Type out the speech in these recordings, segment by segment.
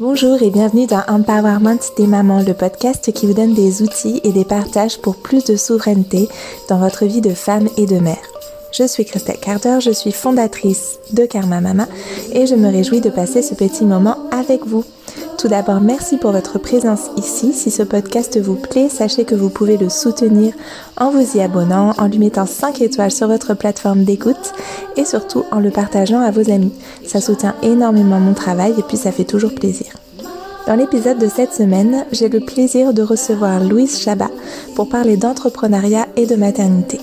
Bonjour et bienvenue dans Empowerment des mamans, le podcast qui vous donne des outils et des partages pour plus de souveraineté dans votre vie de femme et de mère. Je suis Christelle Carter, je suis fondatrice de Karma Mama et je me réjouis de passer ce petit moment avec vous. Tout d'abord, merci pour votre présence ici. Si ce podcast vous plaît, sachez que vous pouvez le soutenir en vous y abonnant, en lui mettant 5 étoiles sur votre plateforme d'écoute et surtout en le partageant à vos amis. Ça soutient énormément mon travail et puis ça fait toujours plaisir. Dans l'épisode de cette semaine, j'ai le plaisir de recevoir Louise Chabat pour parler d'entrepreneuriat et de maternité.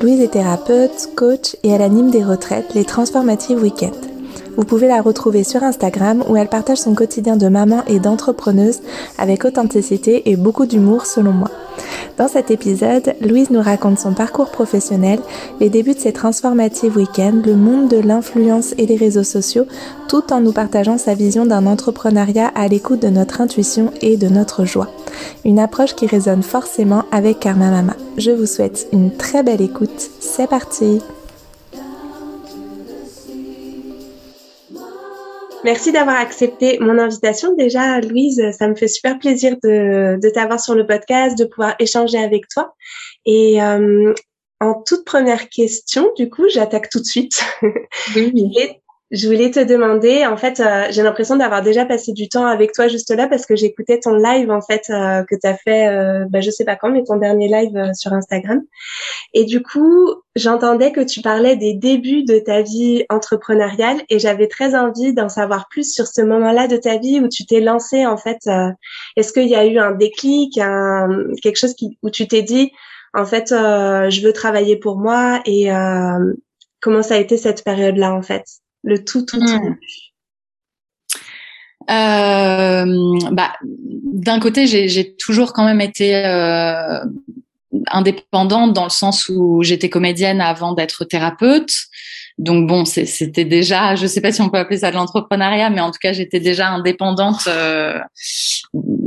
Louise est thérapeute, coach et elle anime des retraites, les Transformative Weekends. Vous pouvez la retrouver sur Instagram où elle partage son quotidien de maman et d'entrepreneuse avec authenticité et beaucoup d'humour selon moi. Dans cet épisode, Louise nous raconte son parcours professionnel, les débuts de ses transformatives week-ends, le monde de l'influence et des réseaux sociaux, tout en nous partageant sa vision d'un entrepreneuriat à l'écoute de notre intuition et de notre joie. Une approche qui résonne forcément avec Karma Mama. Je vous souhaite une très belle écoute. C'est parti! Merci d'avoir accepté mon invitation. Déjà, Louise, ça me fait super plaisir de, de t'avoir sur le podcast, de pouvoir échanger avec toi. Et euh, en toute première question, du coup, j'attaque tout de suite. Oui. Je voulais te demander, en fait, euh, j'ai l'impression d'avoir déjà passé du temps avec toi juste là parce que j'écoutais ton live en fait euh, que tu as fait, euh, bah, je sais pas quand, mais ton dernier live euh, sur Instagram. Et du coup, j'entendais que tu parlais des débuts de ta vie entrepreneuriale et j'avais très envie d'en savoir plus sur ce moment-là de ta vie où tu t'es lancé en fait. Est-ce qu'il y a eu un déclic, un, quelque chose qui, où tu t'es dit, en fait, je veux travailler pour moi et comment ça a été cette période-là en fait? Le tout tout, hmm. euh, bah, d'un côté, j'ai toujours quand même été euh, indépendante dans le sens où j'étais comédienne avant d'être thérapeute. Donc bon, c'était déjà, je sais pas si on peut appeler ça de l'entrepreneuriat, mais en tout cas, j'étais déjà indépendante euh,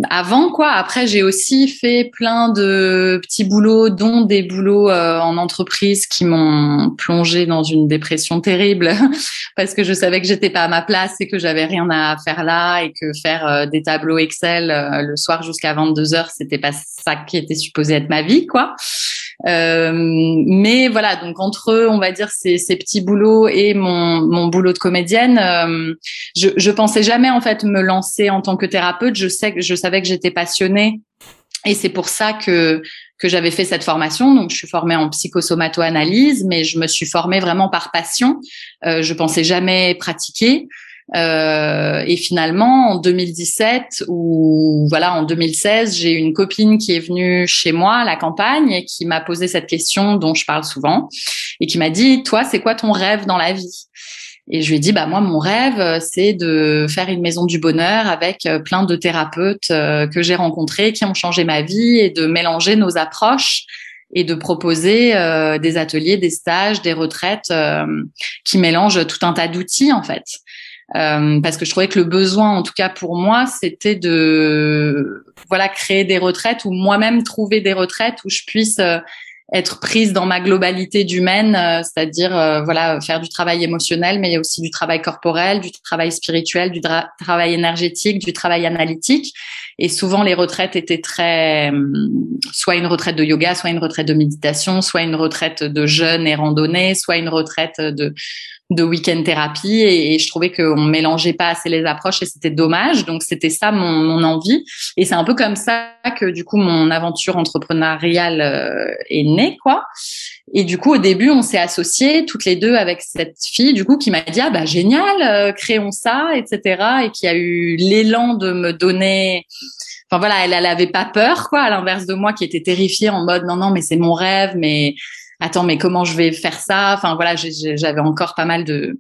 avant quoi. Après, j'ai aussi fait plein de petits boulots, dont des boulots euh, en entreprise qui m'ont plongé dans une dépression terrible parce que je savais que j'étais pas à ma place et que j'avais rien à faire là et que faire euh, des tableaux Excel le soir jusqu'à 22 heures, c'était pas ça qui était supposé être ma vie quoi. Euh, mais voilà, donc entre on va dire ces, ces petits boulots et mon, mon boulot de comédienne, euh, je, je pensais jamais en fait me lancer en tant que thérapeute. Je sais que je savais que j'étais passionnée et c'est pour ça que que j'avais fait cette formation. Donc, je suis formée en psychosomato-analyse, mais je me suis formée vraiment par passion. Euh, je pensais jamais pratiquer. Euh, et finalement, en 2017 ou voilà, en 2016, j'ai une copine qui est venue chez moi à la campagne et qui m'a posé cette question dont je parle souvent et qui m'a dit, toi, c'est quoi ton rêve dans la vie? Et je lui ai dit, bah moi, mon rêve, c'est de faire une maison du bonheur avec euh, plein de thérapeutes euh, que j'ai rencontrés, qui ont changé ma vie, et de mélanger nos approches et de proposer des ateliers, des stages, des retraites qui mélangent tout un tas d'outils en fait. Euh, parce que je trouvais que le besoin, en tout cas pour moi, c'était de voilà créer des retraites ou moi-même trouver des retraites où je puisse euh, être prise dans ma globalité d'humaine, euh, c'est-à-dire voilà faire du travail émotionnel, mais il y a aussi du travail corporel, du travail spirituel, du travail énergétique, du travail analytique. Et souvent les retraites étaient très soit une retraite de yoga, soit une retraite de méditation, soit une retraite de jeûne et randonnée, soit une retraite de de week-end thérapie et, je trouvais qu'on mélangeait pas assez les approches et c'était dommage. Donc c'était ça mon, mon, envie et c'est un peu comme ça que du coup mon aventure entrepreneuriale euh, est née quoi. Et du coup au début on s'est associés toutes les deux avec cette fille du coup qui m'a dit ah bah génial euh, créons ça etc et qui a eu l'élan de me donner Enfin voilà, elle, elle avait pas peur, quoi, à l'inverse de moi qui était terrifiée en mode non non mais c'est mon rêve, mais attends, mais comment je vais faire ça? Enfin voilà, j'avais encore pas mal de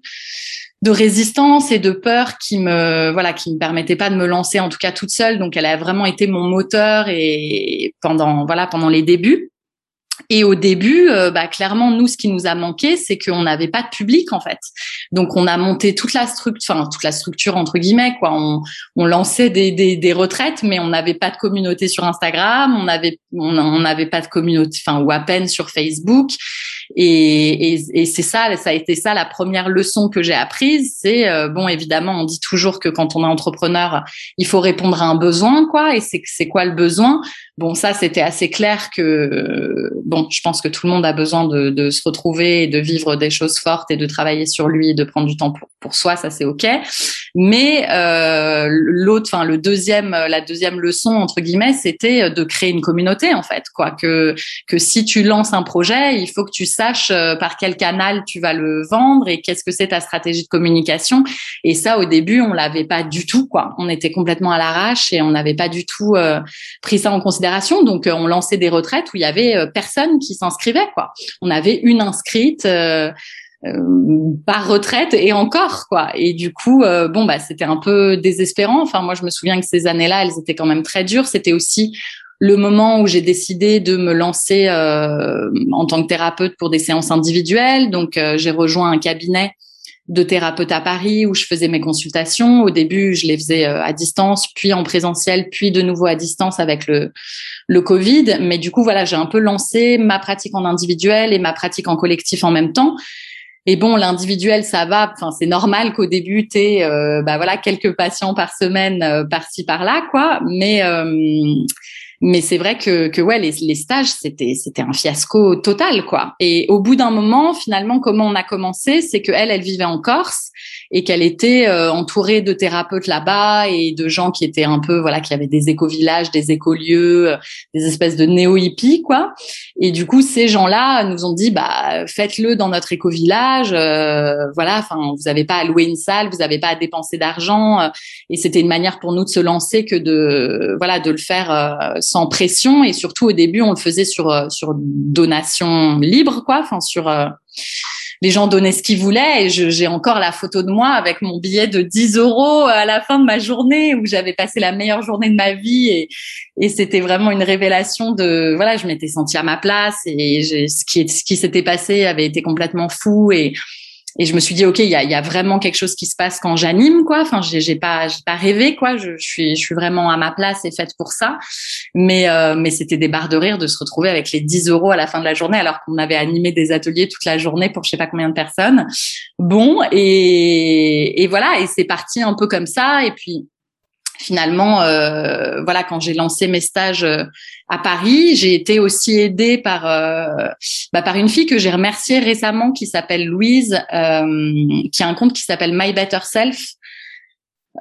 de résistance et de peur qui me voilà qui me permettait pas de me lancer en tout cas toute seule. Donc elle a vraiment été mon moteur et pendant voilà pendant les débuts et au début, euh, bah, clairement, nous, ce qui nous a manqué, c'est qu'on n'avait pas de public en fait. Donc, on a monté toute la structure, enfin toute la structure entre guillemets, quoi. On, lançait des, des, retraites, mais on n'avait pas de communauté sur Instagram, on n'avait on n'avait pas de communauté, enfin ou à peine sur Facebook. Et, c'est ça, ça a été ça la première leçon que j'ai apprise. C'est euh, bon, évidemment, on dit toujours que quand on est entrepreneur, il faut répondre à un besoin, quoi. Et c'est quoi le besoin? Bon, ça, c'était assez clair que bon, je pense que tout le monde a besoin de, de se retrouver, et de vivre des choses fortes et de travailler sur lui, et de prendre du temps pour, pour soi. Ça, c'est ok. Mais euh, l'autre, enfin le deuxième, la deuxième leçon entre guillemets, c'était de créer une communauté en fait, quoi. Que que si tu lances un projet, il faut que tu saches euh, par quel canal tu vas le vendre et qu'est-ce que c'est ta stratégie de communication. Et ça, au début, on l'avait pas du tout, quoi. On était complètement à l'arrache et on n'avait pas du tout euh, pris ça en considération. Donc, euh, on lançait des retraites où il y avait personne qui s'inscrivait, quoi. On avait une inscrite. Par retraite et encore quoi et du coup bon bah c'était un peu désespérant enfin moi je me souviens que ces années-là elles étaient quand même très dures c'était aussi le moment où j'ai décidé de me lancer euh, en tant que thérapeute pour des séances individuelles. Donc, euh, j'ai rejoint un cabinet de thérapeute à Paris où je faisais mes consultations. Au début, je les faisais euh, à distance, puis en présentiel, puis de nouveau à distance avec le, le Covid. Mais du coup, voilà, j'ai un peu lancé ma pratique en individuel et ma pratique en collectif en même temps. Et bon, l'individuel, ça va. Enfin, c'est normal qu'au début, tu euh, bah voilà, quelques patients par semaine, par-ci, par-là, quoi. Mais mais c'est vrai que, que ouais, les, les stages, c'était, c'était un fiasco total, quoi. Et au bout d'un moment, finalement, comment on a commencé, c'est que elle, vivait en Corse et qu'elle était euh, entourée de thérapeutes là-bas et de gens qui étaient un peu voilà qui avaient des éco-villages, des écolieux, euh, des espèces de néo-hippies quoi. Et du coup ces gens-là nous ont dit bah faites-le dans notre éco-village, euh, voilà, enfin vous n'avez pas à louer une salle, vous n'avez pas à dépenser d'argent et c'était une manière pour nous de se lancer que de voilà de le faire sans pression. Et surtout au début on le faisait sur sur donation libre quoi, enfin sur les gens donnaient ce qu'ils voulaient. Et j'ai encore la photo de moi avec mon billet de 10 euros à la fin de ma journée où j'avais passé la meilleure journée de ma vie. Et, et c'était vraiment une révélation de voilà je m'étais sentie à ma place. Et ce qui ce qui s'était passé avait été complètement fou. Et et je me suis dit ok il y a, y a, vraiment quelque chose qui se passe quand j'anime quoi. Enfin j'ai pas j'ai pas rêvé quoi. Je, je, suis je suis vraiment à ma place et faite pour ça. Mais euh, mais c'était des barres de rire de se retrouver avec les 10 euros à la fin de la journée alors qu'on avait animé des ateliers toute la journée pour je sais pas combien de personnes. Bon et et voilà et c'est parti un peu comme ça. Et puis finalement, euh, voilà, quand j'ai lancé mes stages euh, à Paris, j'ai été aussi aidée par euh, bah, par une fille que j'ai remerciée récemment qui s'appelle Louise, qui a un compte qui s'appelle My Better Self,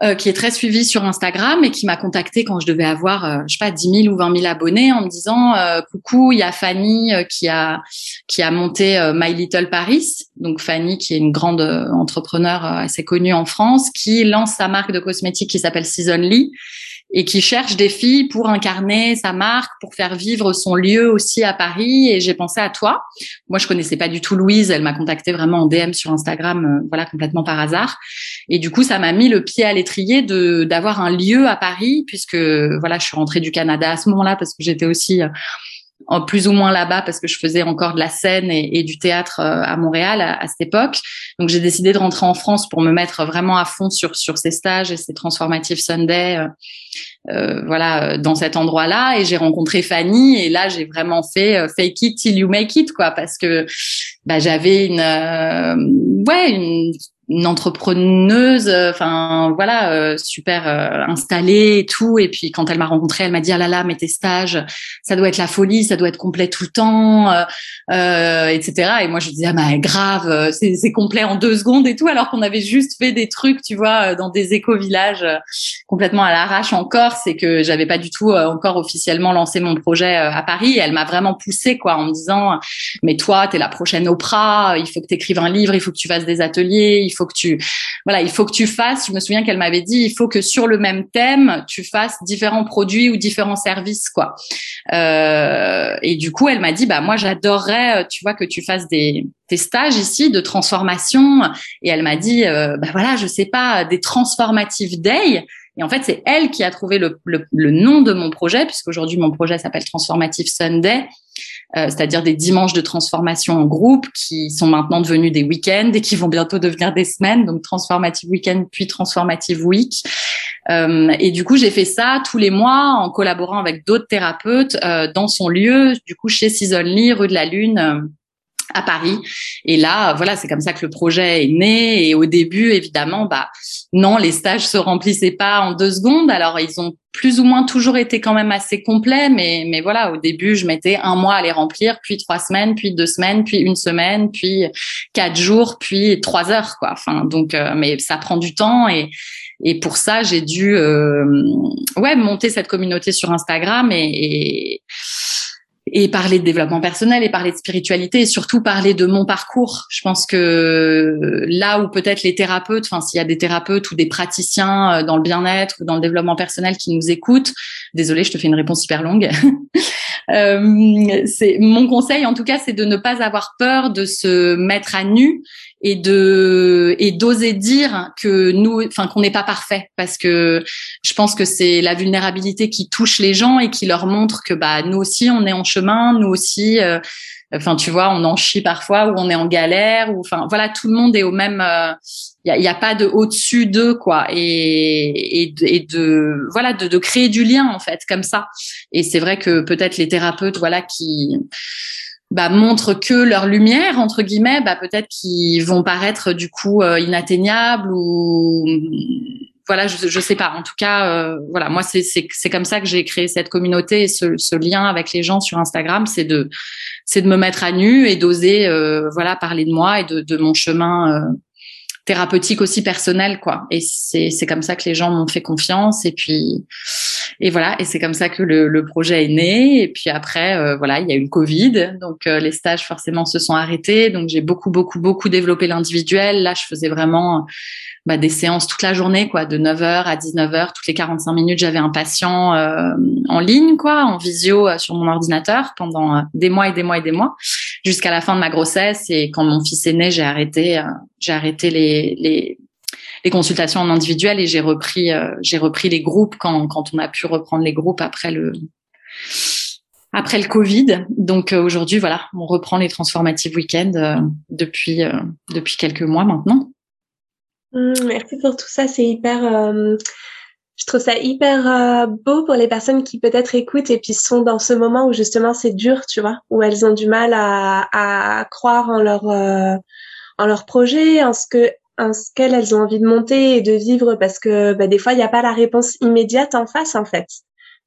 euh, qui est très suivi sur Instagram et qui m'a contacté quand je devais avoir, euh, je sais pas, 10 000 ou 20 000 abonnés en me disant euh, coucou, il y a Fanny qui a qui a monté My Little Paris, donc Fanny qui est une grande entrepreneur assez connue en France, qui lance sa marque de cosmétiques qui s'appelle Seasonly et qui cherche des filles pour incarner sa marque, pour faire vivre son lieu aussi à Paris. Et j'ai pensé à toi. Moi, je connaissais pas du tout Louise. Elle m'a contacté vraiment en DM sur Instagram, euh, voilà, complètement par hasard. Et du coup, ça m'a mis le pied à l'étrier de d'avoir un lieu à Paris, puisque voilà, je suis rentrée du Canada à ce moment-là parce que j'étais aussi euh, en plus ou moins là-bas parce que je faisais encore de la scène et, du théâtre euh, à Montréal à, cette époque. Donc j'ai décidé de rentrer en France pour me mettre vraiment à fond sur sur ces stages et ces transformative Sunday, euh, euh, voilà, dans cet endroit-là. Et j'ai rencontré Fanny et là j'ai vraiment fait fake it till you make it quoi, parce que bah, j'avais une ouais une une entrepreneuse, euh, enfin voilà, euh, super euh, installée et tout. Et puis quand elle m'a rencontrée, elle m'a dit ah là là, mais tes stages, ça doit être la folie, ça doit être complet tout le temps, etc. Et moi je disais ah bah grave, c'est complet en deux secondes et tout, alors qu'on avait juste fait des trucs, tu vois, dans des éco-villages complètement à l'arrache encore. C'est que j'avais pas du tout encore officiellement lancé mon projet à Paris. Elle m'a vraiment poussée quoi, en me disant mais toi t'es la prochaine Oprah, il faut que tu écrives un livre, il faut que tu fasses des ateliers, faut que tu, voilà, il faut que tu fasses. Je me souviens qu'elle m'avait dit, il faut que sur le même thème, tu fasses différents produits ou différents services, quoi. Euh, et du coup, elle m'a dit, bah moi, j'adorerais, euh, tu vois, que tu fasses des tes stages ici de transformation. Et elle m'a dit, euh, bah voilà, je sais pas, des transformative day. Et en fait, c'est elle qui a trouvé le, le, le nom de mon projet, puisqu'aujourd'hui, mon projet s'appelle Transformative Sunday. Euh, c'est-à-dire des dimanches de transformation en groupe qui sont maintenant devenus des week-ends et qui vont bientôt devenir des semaines, donc Transformative Weekend puis Transformative Week. Euh, et du coup, j'ai fait ça tous les mois en collaborant avec d'autres thérapeutes euh, dans son lieu, du coup chez Seasonly, rue de la Lune à Paris. Et là, voilà, c'est comme ça que le projet est né. Et au début, évidemment, bah non, les stages se remplissaient pas en deux secondes. Alors ils ont plus ou moins toujours été quand même assez complets, mais mais voilà, au début, je mettais un mois à les remplir, puis trois semaines, puis deux semaines, puis une semaine, puis quatre jours, puis trois heures, quoi. Enfin, donc, euh, mais ça prend du temps et et pour ça, j'ai dû euh, ouais monter cette communauté sur Instagram et, et et parler de développement personnel et parler de spiritualité et surtout parler de mon parcours. Je pense que là où peut-être les thérapeutes, enfin s'il y a des thérapeutes ou des praticiens euh, dans le bien-être ou dans le développement personnel qui nous écoutent, désolé, je te fais une réponse super longue. euh, c'est mon conseil en tout cas, c'est de ne pas avoir peur de se mettre à nu et de et d'oser dire que nous enfin qu'on n'est pas parfait. Parce que je pense que c'est la vulnérabilité qui touche les gens et qui leur montre que bah nous aussi on est en chemin nous aussi euh, enfin tu vois on en chie parfois ou on est en galère ou enfin voilà tout le monde est au même il euh, y, a, pas de au-dessus d'eux quoi. Et, et, de voilà de créer du lien en fait comme ça. Et c'est vrai que peut-être les thérapeutes voilà qui bah, montrent que leur lumière entre guillemets, bah, peut-être qu'ils vont paraître du coup euh, inatteignables ou voilà, je, je sais pas. En tout cas, euh, voilà, moi c'est c'est comme ça que j'ai créé cette communauté et ce, lien avec les gens sur Instagram, c'est de c'est de me mettre à nu et d'oser euh, voilà parler de moi et de mon chemin thérapeutique aussi personnel quoi. Et c'est c'est comme ça que les gens m'ont fait confiance. Et puis et voilà. Et c'est comme ça que le, le, projet est né. Et puis après euh, voilà il y a eu le Covid. Donc euh, les stages forcément se sont arrêtés. Donc j'ai beaucoup beaucoup beaucoup développé l'individuel. Là je faisais vraiment bah, des séances toute la journée, quoi, de 9h à 19h, toutes les 45 minutes, j'avais un patient euh, en ligne, quoi, en visio euh, sur mon ordinateur pendant euh, des mois et des mois et des mois, jusqu'à la fin de ma grossesse. Et quand mon fils est né, j'ai arrêté, j'ai arrêté les, les, les, consultations en individuel et j'ai repris, j'ai repris les groupes quand, quand on a pu reprendre les groupes après le après le Covid. Donc aujourd'hui, voilà, on reprend les transformatives week-end depuis depuis quelques mois maintenant. Mmh, merci pour tout ça, c'est hyper. Euh, je trouve ça hyper euh, beau pour les personnes qui peut-être écoutent et puis sont dans ce moment où justement c'est dur, tu vois, où elles ont du mal à, croire en leur euh, en leur projet, en ce que en ce qu'elles elles ont envie de monter et de vivre parce que bah, des fois il n'y a pas la réponse immédiate en face en fait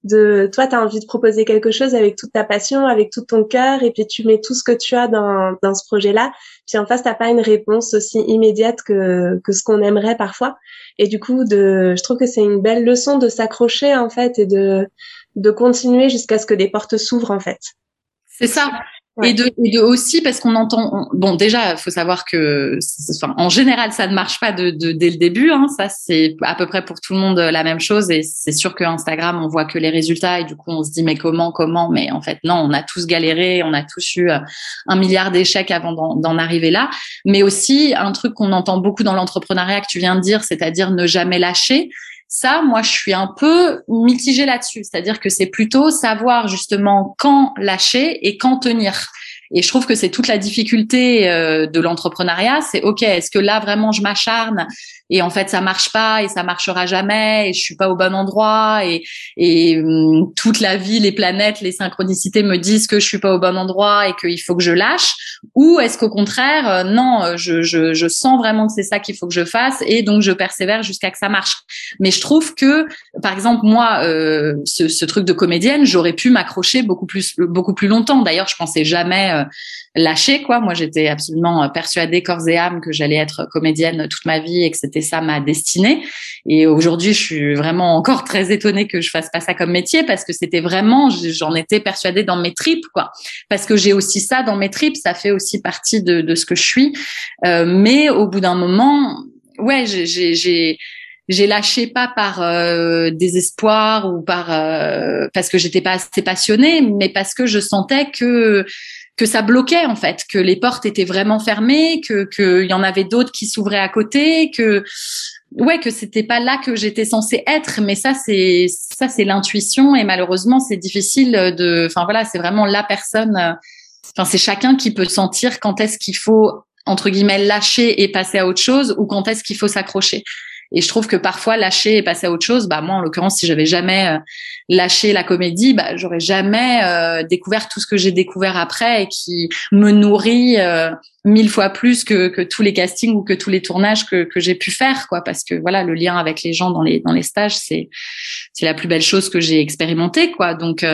de toi tu as envie de proposer quelque chose avec toute ta passion avec tout ton cœur et puis tu mets tout ce que tu as dans, dans ce projet là puis en face t'as pas une réponse aussi immédiate que que ce qu'on aimerait parfois. Et du coup de je trouve que c'est une belle leçon de s'accrocher en fait et de de continuer jusqu'à ce que des portes s'ouvrent en fait. C'est ça et, de, et, de, aussi parce qu'on entend. bon, déjà, il faut savoir que, enfin, en général, ça ne marche pas de, de dès le début. Hein, ça, c'est à peu près pour tout le monde la même chose. Et c'est sûr que Instagram, on voit que les résultats et du coup, on se dit mais comment, comment? Mais en fait, non, on a tous galéré, on a tous eu euh, un milliard d'échecs avant d'en arriver là. Mais aussi un truc qu'on entend beaucoup dans l'entrepreneuriat que tu viens de dire, c'est-à-dire ne jamais lâcher. Ça, moi, je suis un peu mitigée là-dessus. C'est-à-dire que c'est plutôt savoir justement quand lâcher et quand tenir. Et je trouve que c'est toute la difficulté euh, de l'entrepreneuriat. C'est OK, est-ce que là vraiment je m'acharne et en fait ça marche pas et ça marchera jamais et je suis pas au bon endroit et, et hum, toute la vie, les planètes, les synchronicités me disent que je suis pas au bon endroit et qu'il faut que je lâche ou est-ce qu'au contraire euh, non, euh, je, je, je, sens vraiment que c'est ça qu'il faut que je fasse et donc je persévère jusqu'à que ça marche. Mais je trouve que par exemple moi euh, ce, ce, truc de comédienne, j'aurais pu m'accrocher beaucoup plus beaucoup plus longtemps. D'ailleurs, je pensais jamais euh, lâcher quoi. Moi, j'étais absolument persuadée corps et âme que j'allais être comédienne toute ma vie et que c'était ça ma destinée. Et aujourd'hui, je suis vraiment encore très étonnée que je fasse pas ça comme métier parce que c'était vraiment, j'en étais persuadée dans mes tripes, quoi. Parce que j'ai aussi ça dans mes tripes, ça fait aussi partie de, ce que je suis. Euh, mais au bout d'un moment, ouais, j'ai, j'ai j'ai lâché pas par euh, désespoir ou par euh, parce que j'étais pas assez passionnée, mais parce que je sentais que que ça bloquait en fait, que les portes étaient vraiment fermées, que qu'il y en avait d'autres qui s'ouvraient à côté, que ouais que c'était pas là que j'étais censée être. Mais ça c'est ça c'est l'intuition et malheureusement c'est difficile de. Enfin voilà, c'est vraiment la personne. Enfin c'est chacun qui peut sentir quand est-ce qu'il faut entre guillemets lâcher et passer à autre chose ou quand est-ce qu'il faut s'accrocher. Et je trouve que parfois lâcher et passer à autre chose, bah moi en l'occurrence, si j'avais jamais euh, lâché la comédie, bah j'aurais jamais euh, découvert tout ce que j'ai découvert après et qui me nourrit euh, mille fois plus que, que tous les castings ou que tous les tournages que, que j'ai pu faire, quoi. Parce que voilà, le lien avec les gens dans les dans les stages, c'est c'est la plus belle chose que j'ai expérimenté, quoi. Donc,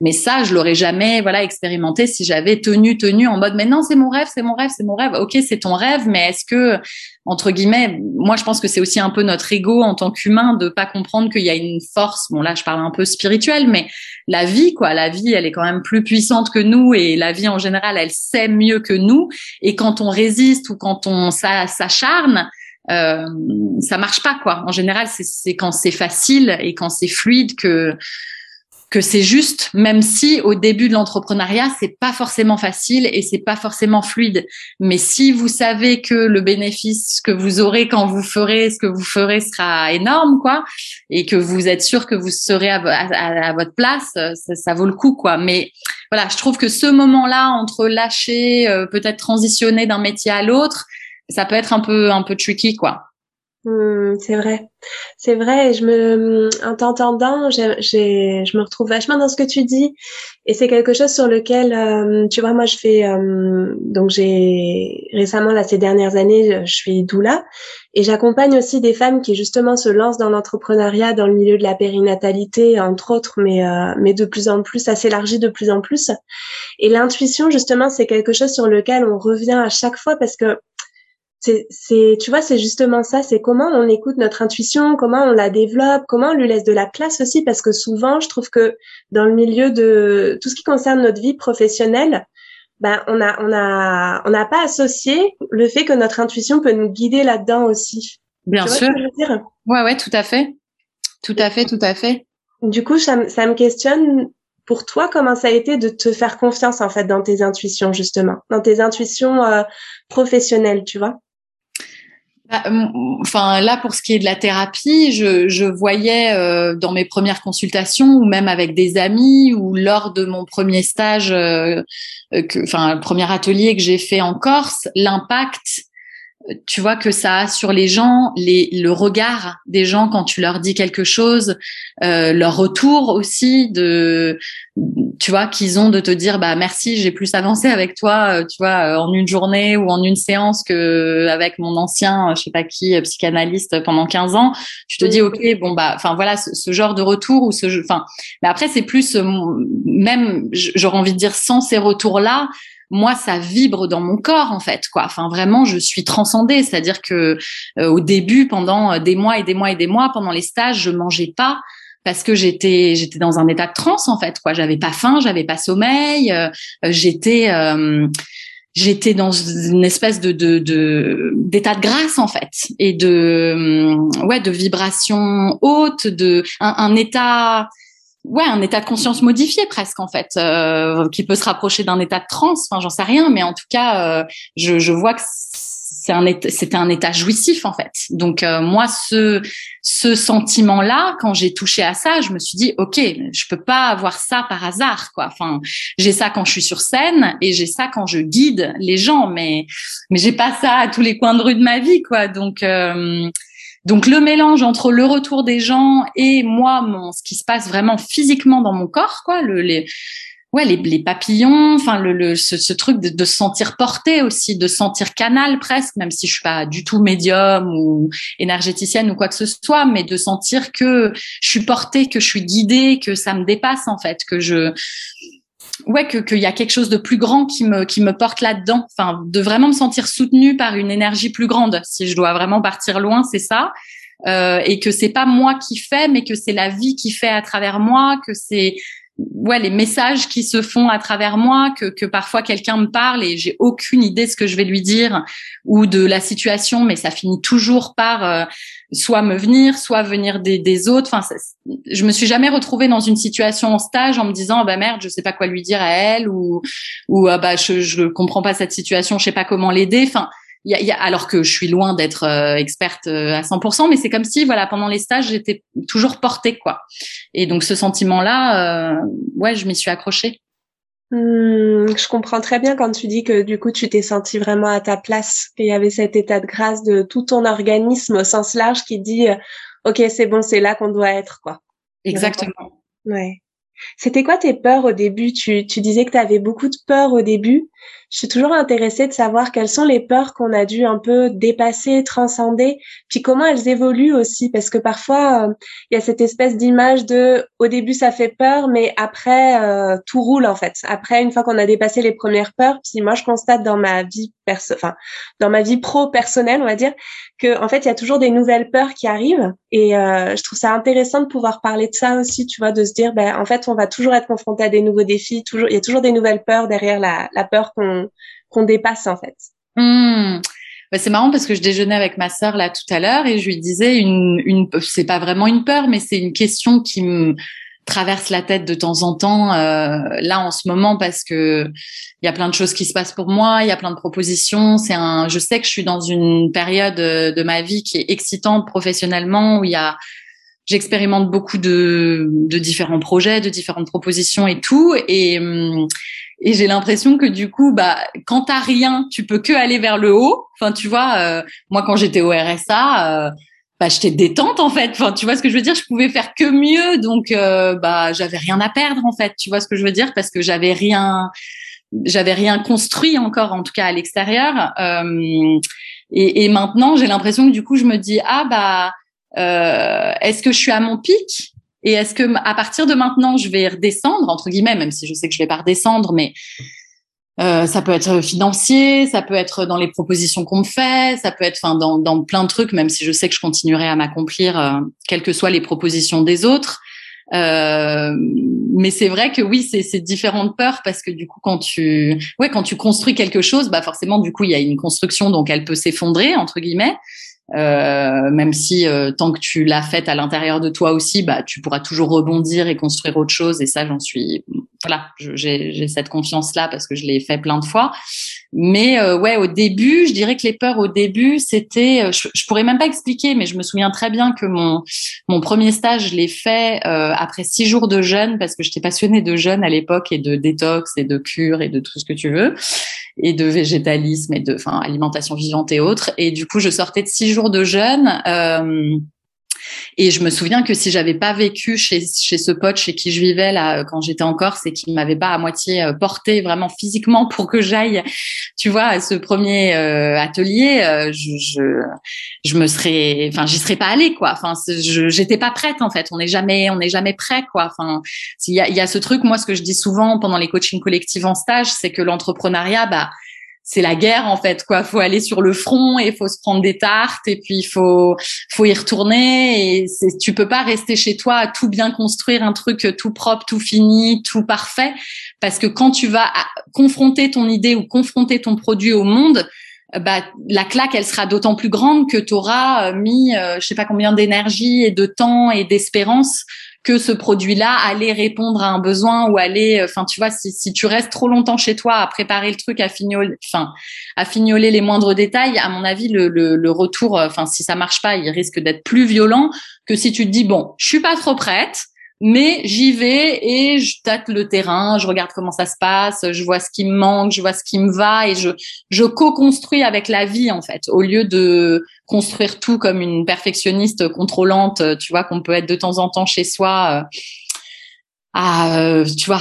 mais ça, je l'aurais jamais, voilà, expérimenté si j'avais tenu tenu en mode, mais non, c'est mon rêve, c'est mon rêve, c'est mon rêve. Ok, c'est ton rêve, mais est-ce que entre guillemets, moi je pense que c'est aussi un peu notre ego en tant qu'humain de pas comprendre qu'il y a une force. Bon là, je parle un peu spirituel, mais la vie, quoi, la vie, elle est quand même plus puissante que nous et la vie en général, elle sait mieux que nous. Et quand on résiste ou quand on s'acharne, euh, ça marche pas, quoi. En général, c'est quand c'est facile et quand c'est fluide que que c'est juste, même si au début de l'entrepreneuriat, c'est pas forcément facile et c'est pas forcément fluide. Mais si vous savez que le bénéfice que vous aurez quand vous ferez ce que vous ferez sera énorme, quoi, et que vous êtes sûr que vous serez à, votre place, ça, vaut le coup, quoi. Mais voilà, je trouve que ce moment-là entre lâcher, euh, peut-être transitionner d'un métier à l'autre, ça peut être un peu un peu tricky, quoi. Mmh, c'est vrai, c'est vrai. Je me, en t'entendant, j'ai, je me retrouve vachement dans ce que tu dis, et c'est quelque chose sur lequel, euh, tu vois, moi je fais, euh, donc j'ai récemment là ces dernières années, je suis doula, et j'accompagne aussi des femmes qui justement se lancent dans l'entrepreneuriat, dans le milieu de la périnatalité, entre autres, mais euh, mais de plus en plus, ça s'élargit de plus en plus. Et l'intuition, justement, c'est quelque chose sur lequel on revient à chaque fois parce que c'est, tu vois, c'est justement ça. C'est comment on écoute notre intuition, comment on la développe, comment on lui laisse de la place aussi, parce que souvent, je trouve que dans le milieu de tout ce qui concerne notre vie professionnelle, ben on a, on a, on n'a pas associé le fait que notre intuition peut nous guider là-dedans aussi. Bien sûr. Ouais, ouais, tout à fait, tout à fait, tout à fait. Du coup, ça, ça me questionne pour toi, comment ça a été de te faire confiance en fait dans tes intuitions justement, dans tes intuitions euh, professionnelles, tu vois? Enfin, là, pour ce qui est de la thérapie, je, voyais euh, dans mes premières consultations ou même avec des amis ou lors de mon premier stage, euh, que, enfin, le premier atelier que j'ai fait en Corse, l'impact tu vois que ça a sur les gens, les, le regard des gens quand tu leur dis quelque chose, euh, leur retour aussi de, tu vois, qu'ils ont de te dire bah merci, j'ai plus avancé avec toi, euh, tu vois, euh, en une journée ou en une séance que avec mon ancien, je sais pas qui, psychanalyste pendant 15 ans. Tu te dis ok, bon bah, enfin voilà, ce, genre de retour ou ce, enfin, mais après c'est plus même, j'aurais envie de dire sans ces retours là moi ça vibre dans mon corps en fait quoi. Enfin vraiment je suis transcendée. C'est-à-dire que euh, au début pendant euh, des mois et des mois et des mois pendant les stages je mangeais pas parce que j'étais j'étais dans un état de transe en fait quoi. J'avais pas faim j'avais pas sommeil euh, j'étais j'étais dans une espèce de de d'état de, grâce en fait et de ouais de vibration haute de un, un état ouais un état de conscience modifié presque en fait euh, qui peut se rapprocher d'un état de transe enfin j'en sais rien mais en tout cas euh, je, je, vois que c'est un c'était un état jouissif en fait. Donc euh, moi ce ce sentiment là quand j'ai touché à ça je me suis dit ok je peux pas avoir ça par hasard quoi. Enfin j'ai ça quand je suis sur scène et j'ai ça quand je guide les gens mais mais j'ai pas ça à tous les coins de rue de ma vie quoi. Donc donc le mélange entre le retour des gens et moi, mon, ce qui se passe vraiment physiquement dans mon corps, quoi, le, les, ouais, les, papillons, enfin le, ce, truc de, de, se sentir porté aussi, de sentir canal presque, même si je suis pas du tout médium ou énergéticienne ou quoi que ce soit, mais de sentir que je suis portée, que je suis guidée, que ça me dépasse en fait, que je ouais que qu'il y a quelque chose de plus grand qui me qui me porte là-dedans. Enfin, de vraiment me sentir soutenue par une énergie plus grande. Si je dois vraiment partir loin, c'est ça. Euh, et que c'est pas moi qui fais, mais que c'est la vie qui fait à travers moi, que c'est ouais les messages qui se font à travers moi, que, que parfois quelqu'un me parle et j'ai aucune idée de ce que je vais lui dire ou de la situation, mais ça finit toujours par euh, soit me venir, soit venir des, des autres. Enfin, je me suis jamais retrouvée dans une situation en stage en me disant ah bah merde, je sais pas quoi lui dire à elle ou ou ah bah je je comprends pas cette situation, je sais pas comment l'aider. Enfin, y a, y a, alors que je suis loin d'être euh, experte euh, à 100%, mais c'est comme si voilà pendant les stages j'étais toujours portée quoi. Et donc ce sentiment là, euh, ouais, je m'y suis accrochée. Hmm, je comprends très bien quand tu dis que du coup tu t'es senti vraiment à ta place, qu'il y avait cet état de grâce de tout ton organisme au sens large qui dit euh, ok c'est bon c'est là qu'on doit être quoi. Exactement. Ouais. C'était quoi tes peurs au début? Tu, tu disais que tu avais beaucoup de peurs au début. Je suis toujours intéressée de savoir quelles sont les peurs qu'on a dû un peu dépasser, transcender, puis comment elles évoluent aussi, parce que parfois euh, il y a cette espèce d'image de au début ça fait peur, mais après euh, tout roule en fait. Après une fois qu'on a dépassé les premières peurs, puis moi je constate dans ma vie perso, enfin dans ma vie pro personnelle, on va dire, que en fait il y a toujours des nouvelles peurs qui arrivent, et euh, je trouve ça intéressant de pouvoir parler de ça aussi, tu vois, de se dire ben en fait on va toujours être confronté à des nouveaux défis, toujours il y a toujours des nouvelles peurs derrière la, peur qu'on dépasse en fait. Hmm. Bah, c'est marrant parce que je déjeunais avec ma sœur là tout à l'heure et je lui disais une, une c'est pas vraiment une peur, mais c'est une question qui me traverse la tête de temps en temps euh, là en ce moment parce que il y a plein de choses qui se passent pour moi, il y a plein de propositions. C'est un, je sais que je suis dans une période de ma vie qui est excitante professionnellement où il y a j'expérimente beaucoup de, de différents projets, de différentes propositions et tout. Et, hum, et j'ai l'impression que du coup, bah, quand t'as rien, tu peux que aller vers le haut. Enfin, tu vois, euh, moi quand j'étais au RSA, euh, bah, j'étais détente en fait. Enfin, tu vois ce que je veux dire? Je pouvais faire que mieux, donc euh, bah, j'avais rien à perdre en fait. Tu vois ce que je veux dire? Parce que j'avais rien, j'avais rien construit encore, en tout cas à l'extérieur. Euh, et, et, maintenant, j'ai l'impression que du coup, je me dis ah bah, est-ce que je suis à mon pic et est-ce que à partir de maintenant, je vais redescendre entre guillemets, même si je sais que je vais pas redescendre, mais euh, ça peut être financier, ça peut être dans les propositions qu'on me fait, ça peut être enfin dans, dans plein de trucs, même si je sais que je continuerai à m'accomplir, euh, quelles que soient les propositions des autres. Euh, mais c'est vrai que oui, c'est différentes peurs parce que du coup, quand tu, ouais, quand tu construis quelque chose, bah forcément, du coup, il y a une construction, donc elle peut s'effondrer entre guillemets. Euh, même si euh, tant que tu l'as faite à l'intérieur de toi aussi, bah tu pourras toujours rebondir et construire autre chose. Et ça, j'en suis voilà, j'ai cette confiance là parce que je l'ai fait plein de fois. Mais euh, ouais, au début, je dirais que les peurs au début, c'était, je, je, pourrais même pas expliquer, mais je me souviens très bien que mon mon premier stage, je l'ai fait après six jours de jeûne parce que j'étais passionnée de jeûne à l'époque et de détox et de cure et de tout ce que tu veux et de végétalisme et de enfin alimentation vivante et autres. Et du coup, je sortais de six jours de jeûne. Euh, et je me souviens que si j'avais pas vécu chez, chez ce pote chez qui je vivais là quand j'étais en Corse et qui m'avait pas à moitié euh, porté vraiment physiquement pour que j'aille, tu vois, à ce premier euh, atelier, euh, je, je, je me serais, enfin, j'y serais pas allée quoi. Enfin, j'étais pas prête en fait. On n'est jamais, on n'est jamais prêt quoi. Enfin, il y a, y a ce truc, moi, ce que je dis souvent pendant les coachings collectifs en stage, c'est que l'entrepreneuriat, bah c'est la guerre en fait quoi. Faut aller sur le front et faut se prendre des tartes et puis il faut faut y retourner et c'est tu peux pas rester chez toi à tout bien construire un truc tout propre tout fini tout parfait. Parce que quand tu vas confronter ton idée ou confronter ton produit au monde bah, la claque, elle sera d'autant plus grande que tu auras euh, mis, euh, je sais pas combien d'énergie et de temps et d'espérance que ce produit-là allait répondre à un besoin ou aller, euh, enfin, tu vois, si, tu restes trop longtemps chez toi à préparer le truc, à fignoler, enfin, à fignoler les moindres détails, à mon avis, le, le, le retour, euh, enfin, si ça marche pas, il risque d'être plus violent que si tu te dis, bon, je suis pas trop prête, mais j'y vais et je tâte le terrain, je regarde comment ça se passe, je vois ce qui me manque, je vois ce qui me va et je, je co-construis avec la vie en fait, au lieu de construire tout comme une perfectionniste contrôlante, tu vois, qu'on peut être de temps en temps chez soi. Euh, à euh, tu vois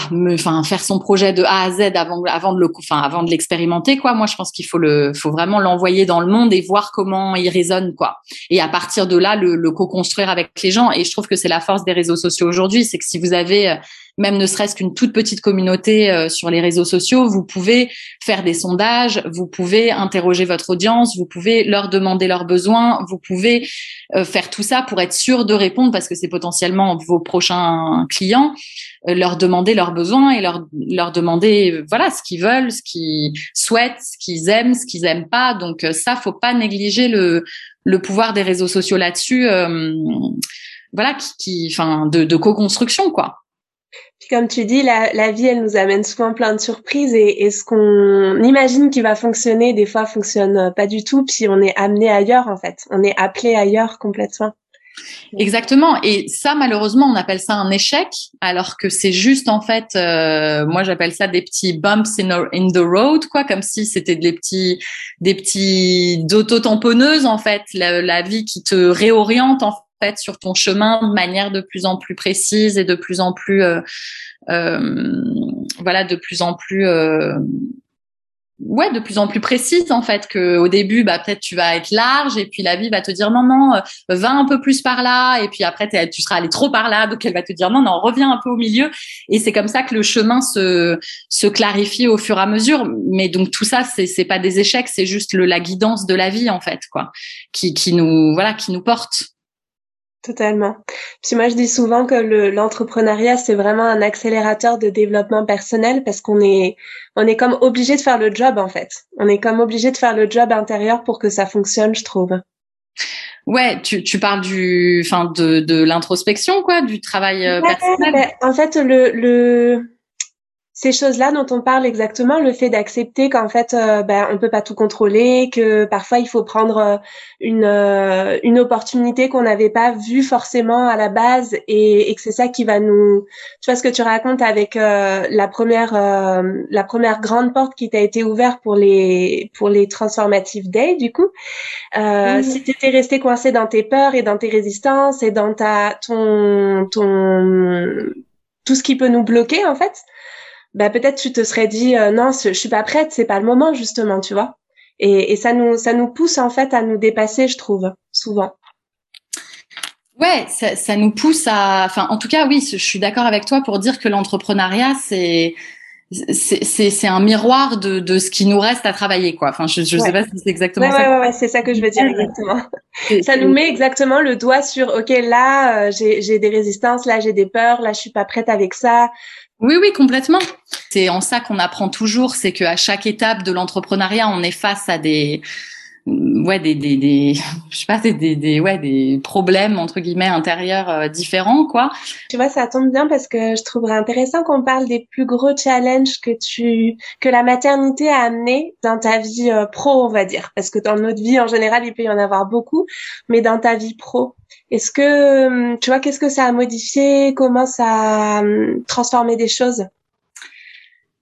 faire son projet de A à Z avant avant de le enfin avant de l'expérimenter quoi. Moi je pense qu'il faut le faut vraiment l'envoyer dans le monde et voir comment il résonne quoi. Et à partir de là le, le co-construire avec les gens. Et je trouve que c'est la force des réseaux sociaux aujourd'hui c'est que si vous avez euh, même ne serait-ce qu'une toute petite communauté euh, sur les réseaux sociaux, vous pouvez faire des sondages, vous pouvez interroger votre audience, vous pouvez leur demander leurs besoins, vous pouvez faire tout ça pour être sûr de répondre parce que c'est potentiellement vos prochains clients. Euh, leur demander leurs besoins et leur leur demander euh, voilà ce qu'ils veulent, ce qu'ils souhaitent, ce qu'ils aiment, ce qu'ils aiment pas. Donc euh, ça, faut pas négliger le le pouvoir des réseaux sociaux là-dessus. voilà, qui, enfin, de, de co-construction quoi. Puis comme tu dis, la, vie, elle nous amène souvent plein de surprises et, ce qu'on imagine qui va fonctionner, des fois, fonctionne pas du tout. Puis on est amené ailleurs, en fait. On est appelé ailleurs complètement. Exactement. Et ça, malheureusement, on appelle ça un échec, alors que c'est juste en fait, euh, moi j'appelle ça des petits bumps in, the road, quoi, comme si c'était des petits, des petits d'auto-tamponneuses en fait, la, vie qui te réoriente en fait sur ton chemin de manière de plus en plus précise et de plus en plus, euh, euh, voilà, de plus en plus euh, ouais de plus en plus précise en fait que au début bah peut-être tu vas être large et puis la vie va te dire non non euh, va un peu plus par là et puis après tu seras allé trop par là donc elle va te dire non non reviens un peu au milieu. Et c'est comme ça que le chemin se se clarifie au fur et à mesure. Mais donc tout ça c'est c'est pas des échecs c'est juste le, la guidance de la vie en fait quoi qui qui nous voilà qui nous porte Totalement. Puis moi, je dis souvent que l'entrepreneuriat, c'est vraiment un accélérateur de développement personnel parce qu'on est, on est comme obligé de faire le job, en fait. On est comme obligé de faire le job intérieur pour que ça fonctionne, je trouve. Ouais, tu, tu parles du, enfin, de, de l'introspection, quoi, du travail euh, personnel. en fait, le, le, ces choses-là dont on parle exactement, le fait d'accepter qu'en fait, euh, ben, on peut pas tout contrôler, que parfois il faut prendre euh, une euh, une opportunité qu'on n'avait pas vue forcément à la base et, et que c'est ça qui va nous. Tu vois ce que tu racontes avec euh, la première la première grande porte qui t'a été ouverte pour les pour les transformative days du coup. Si tu étais resté coincé dans tes peurs et dans tes résistances et dans ta ton ton tout ce qui peut nous bloquer en fait bah peut-être tu te serais dit euh, non, je suis pas prête, c'est pas le moment justement, tu vois. Et, et ça nous ça nous pousse en fait à nous dépasser, je trouve, souvent. Ouais, ça, ça nous pousse à. Enfin, en tout cas, oui, je suis d'accord avec toi pour dire que l'entrepreneuriat, c'est c'est un miroir de, de ce qui nous reste à travailler quoi. Enfin, je, je sais pas si c'est exactement ouais, ça. Ouais, ouais, c'est ça que je veux dire exactement. ça nous met exactement le doigt sur OK, là euh, j'ai des résistances, là j'ai des peurs, là je suis pas prête avec ça. Oui, oui, complètement. C'est en ça qu'on apprend toujours, c'est qu'à chaque étape de l'entrepreneuriat, on est face à des, ouais, des, des, des je sais pas, des, des, des, ouais, des problèmes entre guillemets intérieurs euh, différents, quoi. Tu vois, ça tombe bien parce que je trouverais intéressant qu'on parle des plus gros challenges que tu, que la maternité a amené dans ta vie euh, pro, on va dire, parce que dans notre vie en général, il peut y en avoir beaucoup, mais dans ta vie pro. Est-ce que, hum, tu vois, qu'est-ce que ça a modifié? Comment ça a hum, transformé des choses?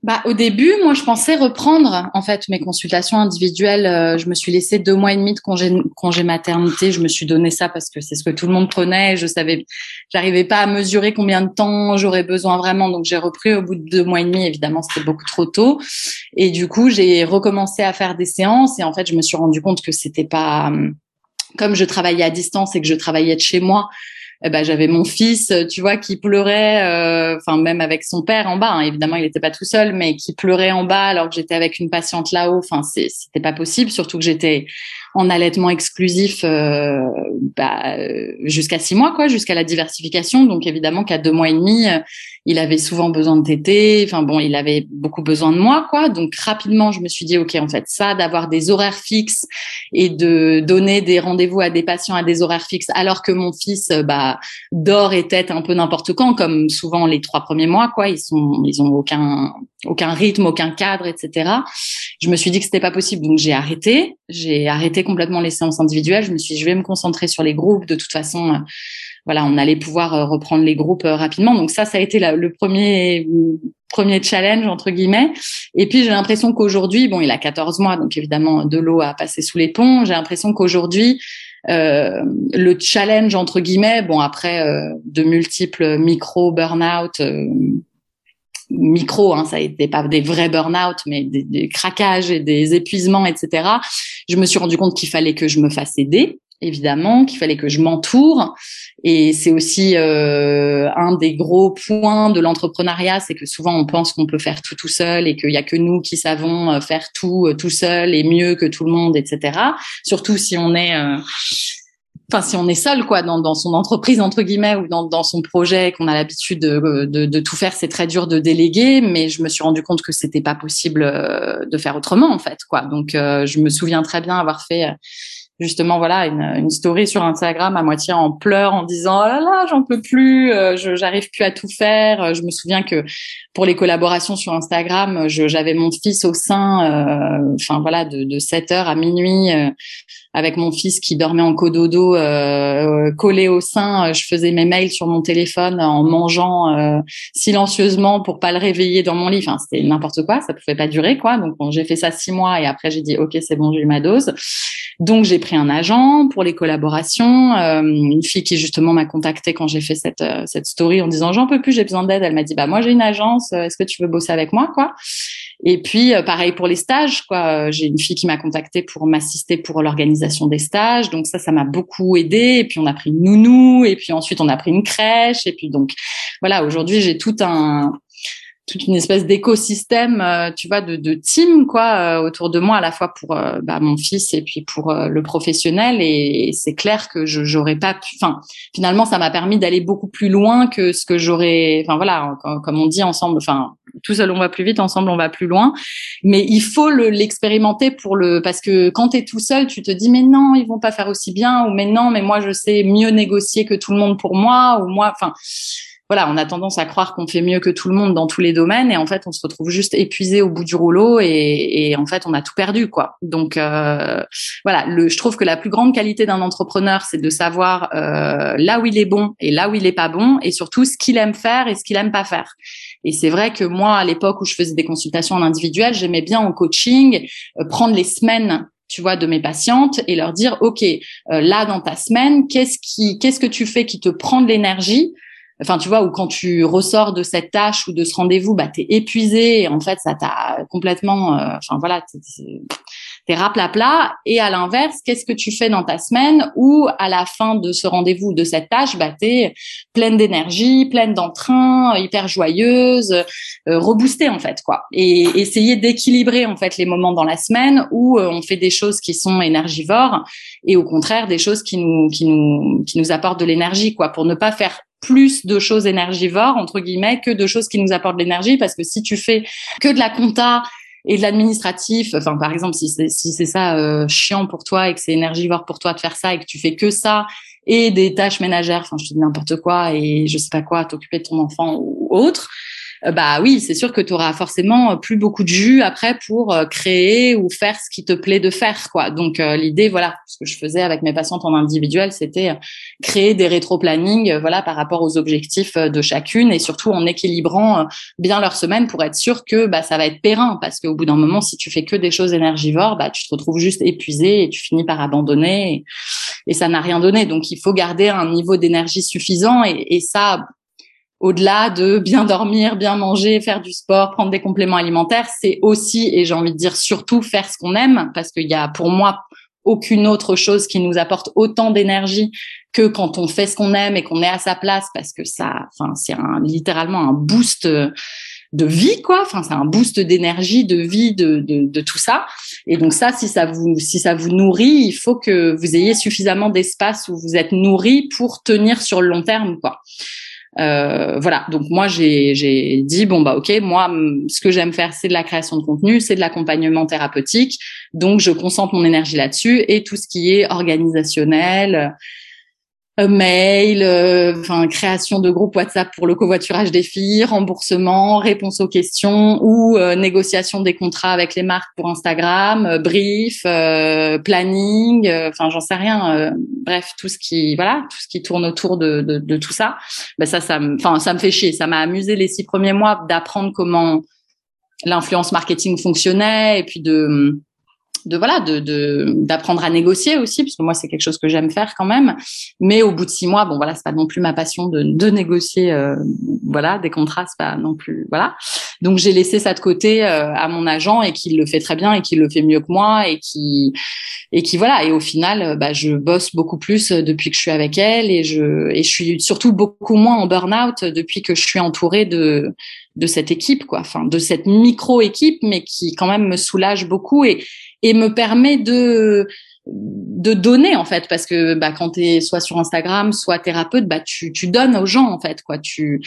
Bah, au début, moi, je pensais reprendre en fait mes consultations individuelles. Euh, je me suis laissé deux mois et demi de congé, congé maternité. Je me suis donné ça parce que c'est ce que tout le monde prenait. Je savais, j'arrivais pas à mesurer combien de temps j'aurais besoin vraiment. Donc, j'ai repris au bout de deux mois et demi. Évidemment, c'était beaucoup trop tôt. Et du coup, j'ai recommencé à faire des séances. Et en fait, je me suis rendu compte que c'était pas hum, comme je travaillais à distance et que je travaillais de chez moi, eh ben, j'avais mon fils, tu vois, qui pleurait, euh, enfin même avec son père en bas. Hein. évidemment, il n'était pas tout seul, mais qui pleurait en bas alors que j'étais avec une patiente là-haut. Enfin, c'était pas possible, surtout que j'étais en allaitement exclusif euh, bah, jusqu'à six mois, quoi, jusqu'à la diversification. Donc évidemment qu'à deux mois et demi, il avait souvent besoin de téter. Enfin bon, il avait beaucoup besoin de moi, quoi. Donc rapidement, je me suis dit, ok, en fait, ça, d'avoir des horaires fixes et de donner des rendez-vous à des patients à des horaires fixes, alors que mon fils, bah, dort et tête un peu n'importe quand, comme souvent les trois premiers mois, quoi. Ils sont, ils ont aucun, aucun rythme, aucun cadre, etc. Je me suis dit que c'était pas possible, donc j'ai arrêté. J'ai arrêté complètement les séances individuelles. Je me suis dit, je vais me concentrer sur les groupes. De toute façon, voilà, on allait pouvoir euh, reprendre les groupes euh, rapidement. Donc ça, ça a été le premier premier challenge entre guillemets. Et puis j'ai l'impression qu'aujourd'hui, bon, il a 14 mois, donc évidemment de l'eau a passé sous les ponts. J'ai l'impression qu'aujourd'hui, euh, le challenge entre guillemets, bon après euh, de multiples micro burn-out, euh, micro, hein, ça été pas des vrais burn-out, mais des, craquages et des épuisements, etc. Je me suis rendu compte qu'il fallait que je me fasse aider évidemment, qu'il fallait que je m'entoure. Et c'est aussi euh, un des gros points de l'entrepreneuriat, c'est que souvent on pense qu'on peut faire tout tout seul et qu'il y a que nous qui savons euh, faire tout euh, tout seul et mieux que tout le monde, etc. Surtout si on est Enfin, si on est seul, quoi, dans, dans son entreprise entre guillemets ou dans, dans son projet, qu'on a l'habitude de, de, de, tout faire, c'est très dur de déléguer. Mais je me suis rendu compte que c'était pas possible de faire autrement, en fait, quoi. Donc, je me souviens très bien avoir fait justement voilà une, une, story sur Instagram à moitié en pleurs en disant oh là là j'en peux plus euh, je j'arrive plus à tout faire je me souviens que pour les collaborations sur Instagram j'avais mon fils au sein euh, enfin voilà de, de 7 heures à minuit euh, avec mon fils qui dormait en cododo euh, collé au sein. Je faisais mes mails sur mon téléphone en mangeant euh, silencieusement pour pas le réveiller dans mon lit. Enfin, c'était n'importe quoi. Ça pouvait pas durer, quoi. Donc, j'ai fait ça six mois et après, j'ai dit, OK, c'est bon, j'ai ma dose. Donc, j'ai pris un agent pour les collaborations. Euh, une fille qui, justement, m'a contacté quand j'ai fait cette, euh, cette story en disant, j'en peux plus, j'ai besoin d'aide. Elle m'a dit, bah, moi, j'ai une agence. Est-ce que tu veux bosser avec moi, quoi? Et puis, pareil pour les stages, quoi. J'ai une fille qui m'a contacté pour m'assister pour l'organisation des stages. Donc ça, ça m'a beaucoup aidé. Et puis on a pris une nounou, et puis ensuite on a pris une crèche. Et puis donc voilà, aujourd'hui j'ai tout un toute une espèce d'écosystème, euh, tu vois, de, de team quoi euh, autour de moi à la fois pour euh, bah, mon fils et puis pour le professionnel. Et, c'est clair que je j'aurais pas pu. Enfin, finalement, ça m'a permis d'aller beaucoup plus loin que ce que j'aurais. Enfin voilà, comme, on dit ensemble. Enfin, tout seul on va plus vite, ensemble on va plus loin. Mais il faut l'expérimenter pour le parce que quand tu es tout seul, tu te dis mais non, ils vont pas faire aussi bien ou mais non, mais moi je sais mieux négocier que tout le monde pour moi ou moi. Enfin voilà, on a tendance à croire qu'on fait mieux que tout le monde dans tous les domaines et en fait, on se retrouve juste épuisé au bout du rouleau et, en fait, on a tout perdu, quoi. Donc euh, voilà, le, je trouve que la plus grande qualité d'un entrepreneur, c'est de savoir euh, là où il est bon et là où il est pas bon et surtout ce qu'il aime faire et ce qu'il aime pas faire. Et c'est vrai que moi, à l'époque où je faisais des consultations en individuel, j'aimais bien en coaching euh, prendre les semaines tu vois, de mes patientes et leur dire, OK, là, dans ta semaine, qu'est-ce qui, qu'est-ce que tu fais qui te prend de l'énergie? Enfin tu vois ou quand tu ressors de cette tâche ou de ce rendez-vous bah t'es épuisé et en fait ça t'a complètement euh, enfin voilà t'es plat et à l'inverse qu'est-ce que tu fais dans ta semaine où à la fin de ce rendez-vous de cette tâche bah t'es pleine d'énergie pleine d'entrain hyper joyeuse euh, reboostée en fait quoi. Et essayer d'équilibrer en fait les moments dans la semaine où euh, on fait des choses qui sont énergivores et au contraire des choses qui nous qui nous qui nous apportent de l'énergie quoi pour ne pas faire plus de choses énergivores, entre guillemets, que de choses qui nous apportent de l'énergie. Parce que si tu fais que de la compta et de l'administratif, enfin, par exemple, si c'est, si c'est ça euh, chiant pour toi et que c'est énergivore pour toi de faire ça et que tu fais que ça et des tâches ménagères, enfin, je te dis n'importe quoi et je sais pas quoi, t'occuper de ton enfant ou autre, bah oui, c'est sûr que tu forcément plus beaucoup de jus après pour euh, créer ou faire ce qui te plaît de faire quoi. Donc euh, l'idée voilà, ce que je faisais avec mes patientes en individuel, c'était créer des rétro-planning voilà par rapport aux objectifs de chacune et surtout en équilibrant bien leur semaine pour être sûr que bah ça va être périn parce qu'au bout d'un moment si tu fais que des choses énergivores, bah tu te retrouves juste épuisé et tu finis par abandonner et, ça n'a rien donné. Donc il faut garder un niveau d'énergie suffisant et ça au-delà de bien dormir, bien manger, faire du sport, prendre des compléments alimentaires, c'est aussi, et j'ai envie de dire surtout, faire ce qu'on aime, parce qu'il y a pour moi aucune autre chose qui nous apporte autant d'énergie que quand on fait ce qu'on aime et qu'on est à sa place, parce que ça, enfin, c'est un, littéralement un boost de vie, quoi. Enfin, c'est un boost d'énergie, de vie, de, de, de, tout ça. Et donc ça, si ça vous, si ça vous nourrit, il faut que vous ayez suffisamment d'espace où vous êtes nourri pour tenir sur le long terme, quoi. Euh, voilà, donc moi j'ai dit bon bah ok, moi ce que j'aime faire c'est de la création de contenu, c'est de l'accompagnement thérapeutique, donc je concentre mon énergie là-dessus et tout ce qui est organisationnel, mail, euh, création de groupes WhatsApp pour le covoiturage des filles, remboursement, réponse aux questions ou euh, négociation des contrats avec les marques pour Instagram, brief, planning, enfin j'en sais rien. bref, tout ce qui voilà, tout ce qui tourne autour de, de, de tout ça. Ben ça, ça enfin ça me fait chier. Ça m'a amusé les six premiers mois d'apprendre comment l'influence marketing fonctionnait et puis de de voilà de d'apprendre à négocier aussi parce que moi c'est quelque chose que j'aime faire quand même. Mais au bout de six mois bon voilà c'est pas non plus ma passion de, de négocier euh, voilà des contrats c'est pas non plus voilà. Donc j'ai laissé ça de côté euh, à mon agent et qui le fait très bien et qui le fait mieux que moi et qui et qui voilà. Et au final euh, bah, je bosse beaucoup plus depuis que je suis avec elle et je et je suis surtout beaucoup moins en burn-out depuis que je suis entourée de de cette équipe quoi. Enfin de cette micro équipe mais qui quand même me soulage beaucoup et et me permet de de donner en fait parce que bah quand tu es soit sur Instagram soit thérapeute bah tu, tu donnes aux gens en fait quoi. Tu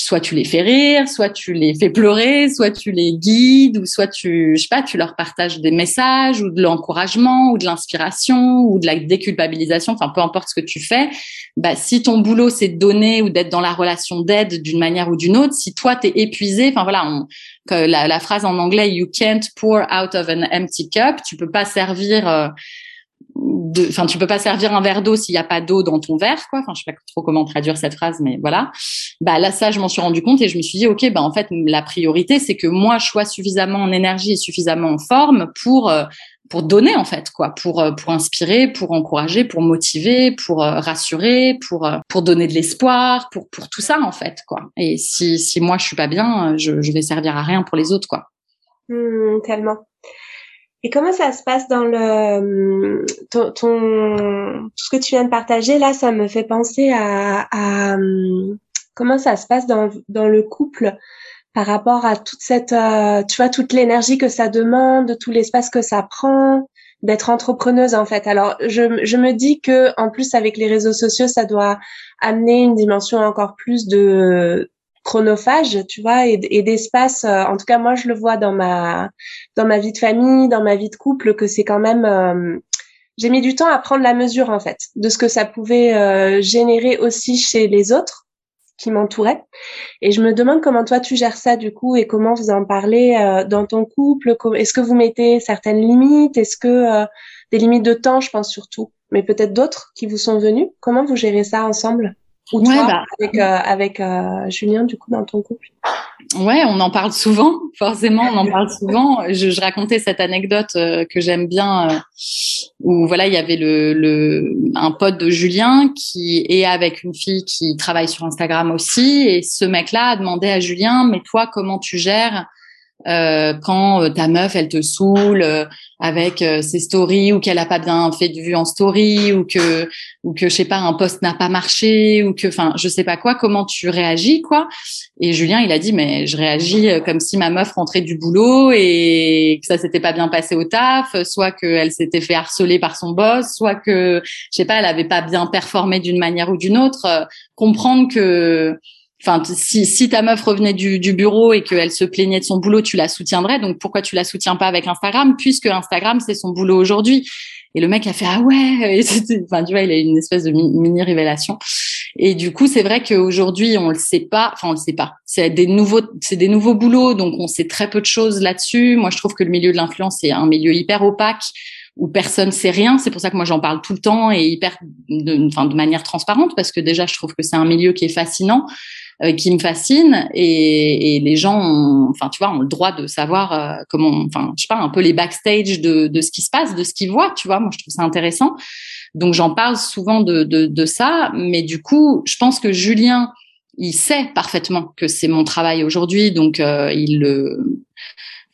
soit tu les fais rire soit tu les fais pleurer soit tu les guides ou soit tu je sais pas tu leur partages des messages ou de l'encouragement ou de l'inspiration ou de la déculpabilisation enfin peu importe ce que tu fais. Bah si ton boulot c'est de donner ou d'être dans la relation d'aide d'une manière ou d'une autre si toi tu es épuisé enfin voilà la, phrase en anglais you can't pour out of an empty cup tu peux pas servir euh, enfin tu peux pas servir un verre d'eau s'il y a pas d'eau dans ton verre quoi. Enfin je sais pas trop comment traduire cette phrase mais voilà. Bah là ça je m'en suis rendu compte et je me suis dit ok bah en fait la priorité c'est que moi je sois suffisamment en énergie et suffisamment en forme pour euh, pour donner en fait quoi. Pour euh, pour inspirer pour encourager pour motiver pour euh, rassurer pour pour donner de l'espoir pour pour tout ça en fait quoi. Et si si moi je suis pas bien je je vais servir à rien pour les autres quoi. Mmh, tellement et comment ça se passe dans le ton, ton, tout ce que tu viens de partager là, ça me fait penser à, à comment ça se passe dans, dans le couple par rapport à toute cette euh, tu vois toute l'énergie que ça demande, tout l'espace que ça prend d'être entrepreneuse en fait. Alors je, je me dis que en plus avec les réseaux sociaux, ça doit amener une dimension encore plus de chronophage, tu vois, et, d'espace. Euh, en tout cas, moi, je le vois dans ma dans ma vie de famille, dans ma vie de couple, que c'est quand même. Euh, j'ai mis du temps à prendre la mesure en fait de ce que ça pouvait euh, générer aussi chez les autres qui m'entouraient. Et je me demande comment toi tu gères ça du coup et comment vous en parlez dans ton couple. Est-ce que vous mettez certaines limites? Est-ce que des limites de temps, je pense surtout, mais peut-être d'autres qui vous sont venues? Comment vous gérez ça ensemble? Ou toi, bah, avec, euh, avec euh, Julien, du coup, dans ton couple? Ouais, on en parle souvent, forcément, on en parle souvent. Je, je racontais cette anecdote euh, que j'aime bien, euh, où voilà, il y avait le, le, un pote de Julien qui est avec une fille qui travaille sur Instagram aussi, et ce mec-là a demandé à Julien, mais toi, comment tu gères? Euh, quand euh, ta meuf elle te saoule euh, avec ses stories ou qu'elle a pas bien fait de vue en story ou que ou que je sais pas un post n'a pas marché ou que enfin je sais pas quoi. Comment tu réagis quoi? Et Julien il a dit mais je réagis comme si ma meuf rentrait du boulot et que ça s'était pas bien passé au taf soit qu'elle s'était fait harceler par son boss soit que je sais pas elle avait pas bien performé d'une manière ou d'une autre. Comprendre que Enfin, si, si ta meuf revenait du, du bureau et qu'elle se plaignait de son boulot, tu la soutiendrais. Donc pourquoi tu la soutiens pas avec Instagram puisque Instagram c'est son boulot aujourd'hui. Et le mec a fait ah ouais. enfin tu vois, il a une espèce de mini révélation. Et du coup, c'est vrai qu'aujourd'hui, on le sait pas. Enfin, on le sait pas. C'est des nouveaux, c'est des nouveaux boulots, donc on sait très peu de choses là-dessus. Moi, je trouve que le milieu de l'influence est un milieu hyper opaque où personne sait rien. C'est pour ça que moi j'en parle tout le temps et hyper, de, enfin, de manière transparente parce que déjà je trouve que c'est un milieu qui est fascinant. Euh, qui me fascine et, et les gens, ont, enfin tu vois, ont le droit de savoir euh, comment, enfin je sais pas, un peu les backstage de, de ce qui se passe, de ce qu'ils voient, tu vois. Moi je trouve ça intéressant, donc j'en parle souvent de, de, de ça, mais du coup je pense que Julien il sait parfaitement que c'est mon travail aujourd'hui, donc euh, il le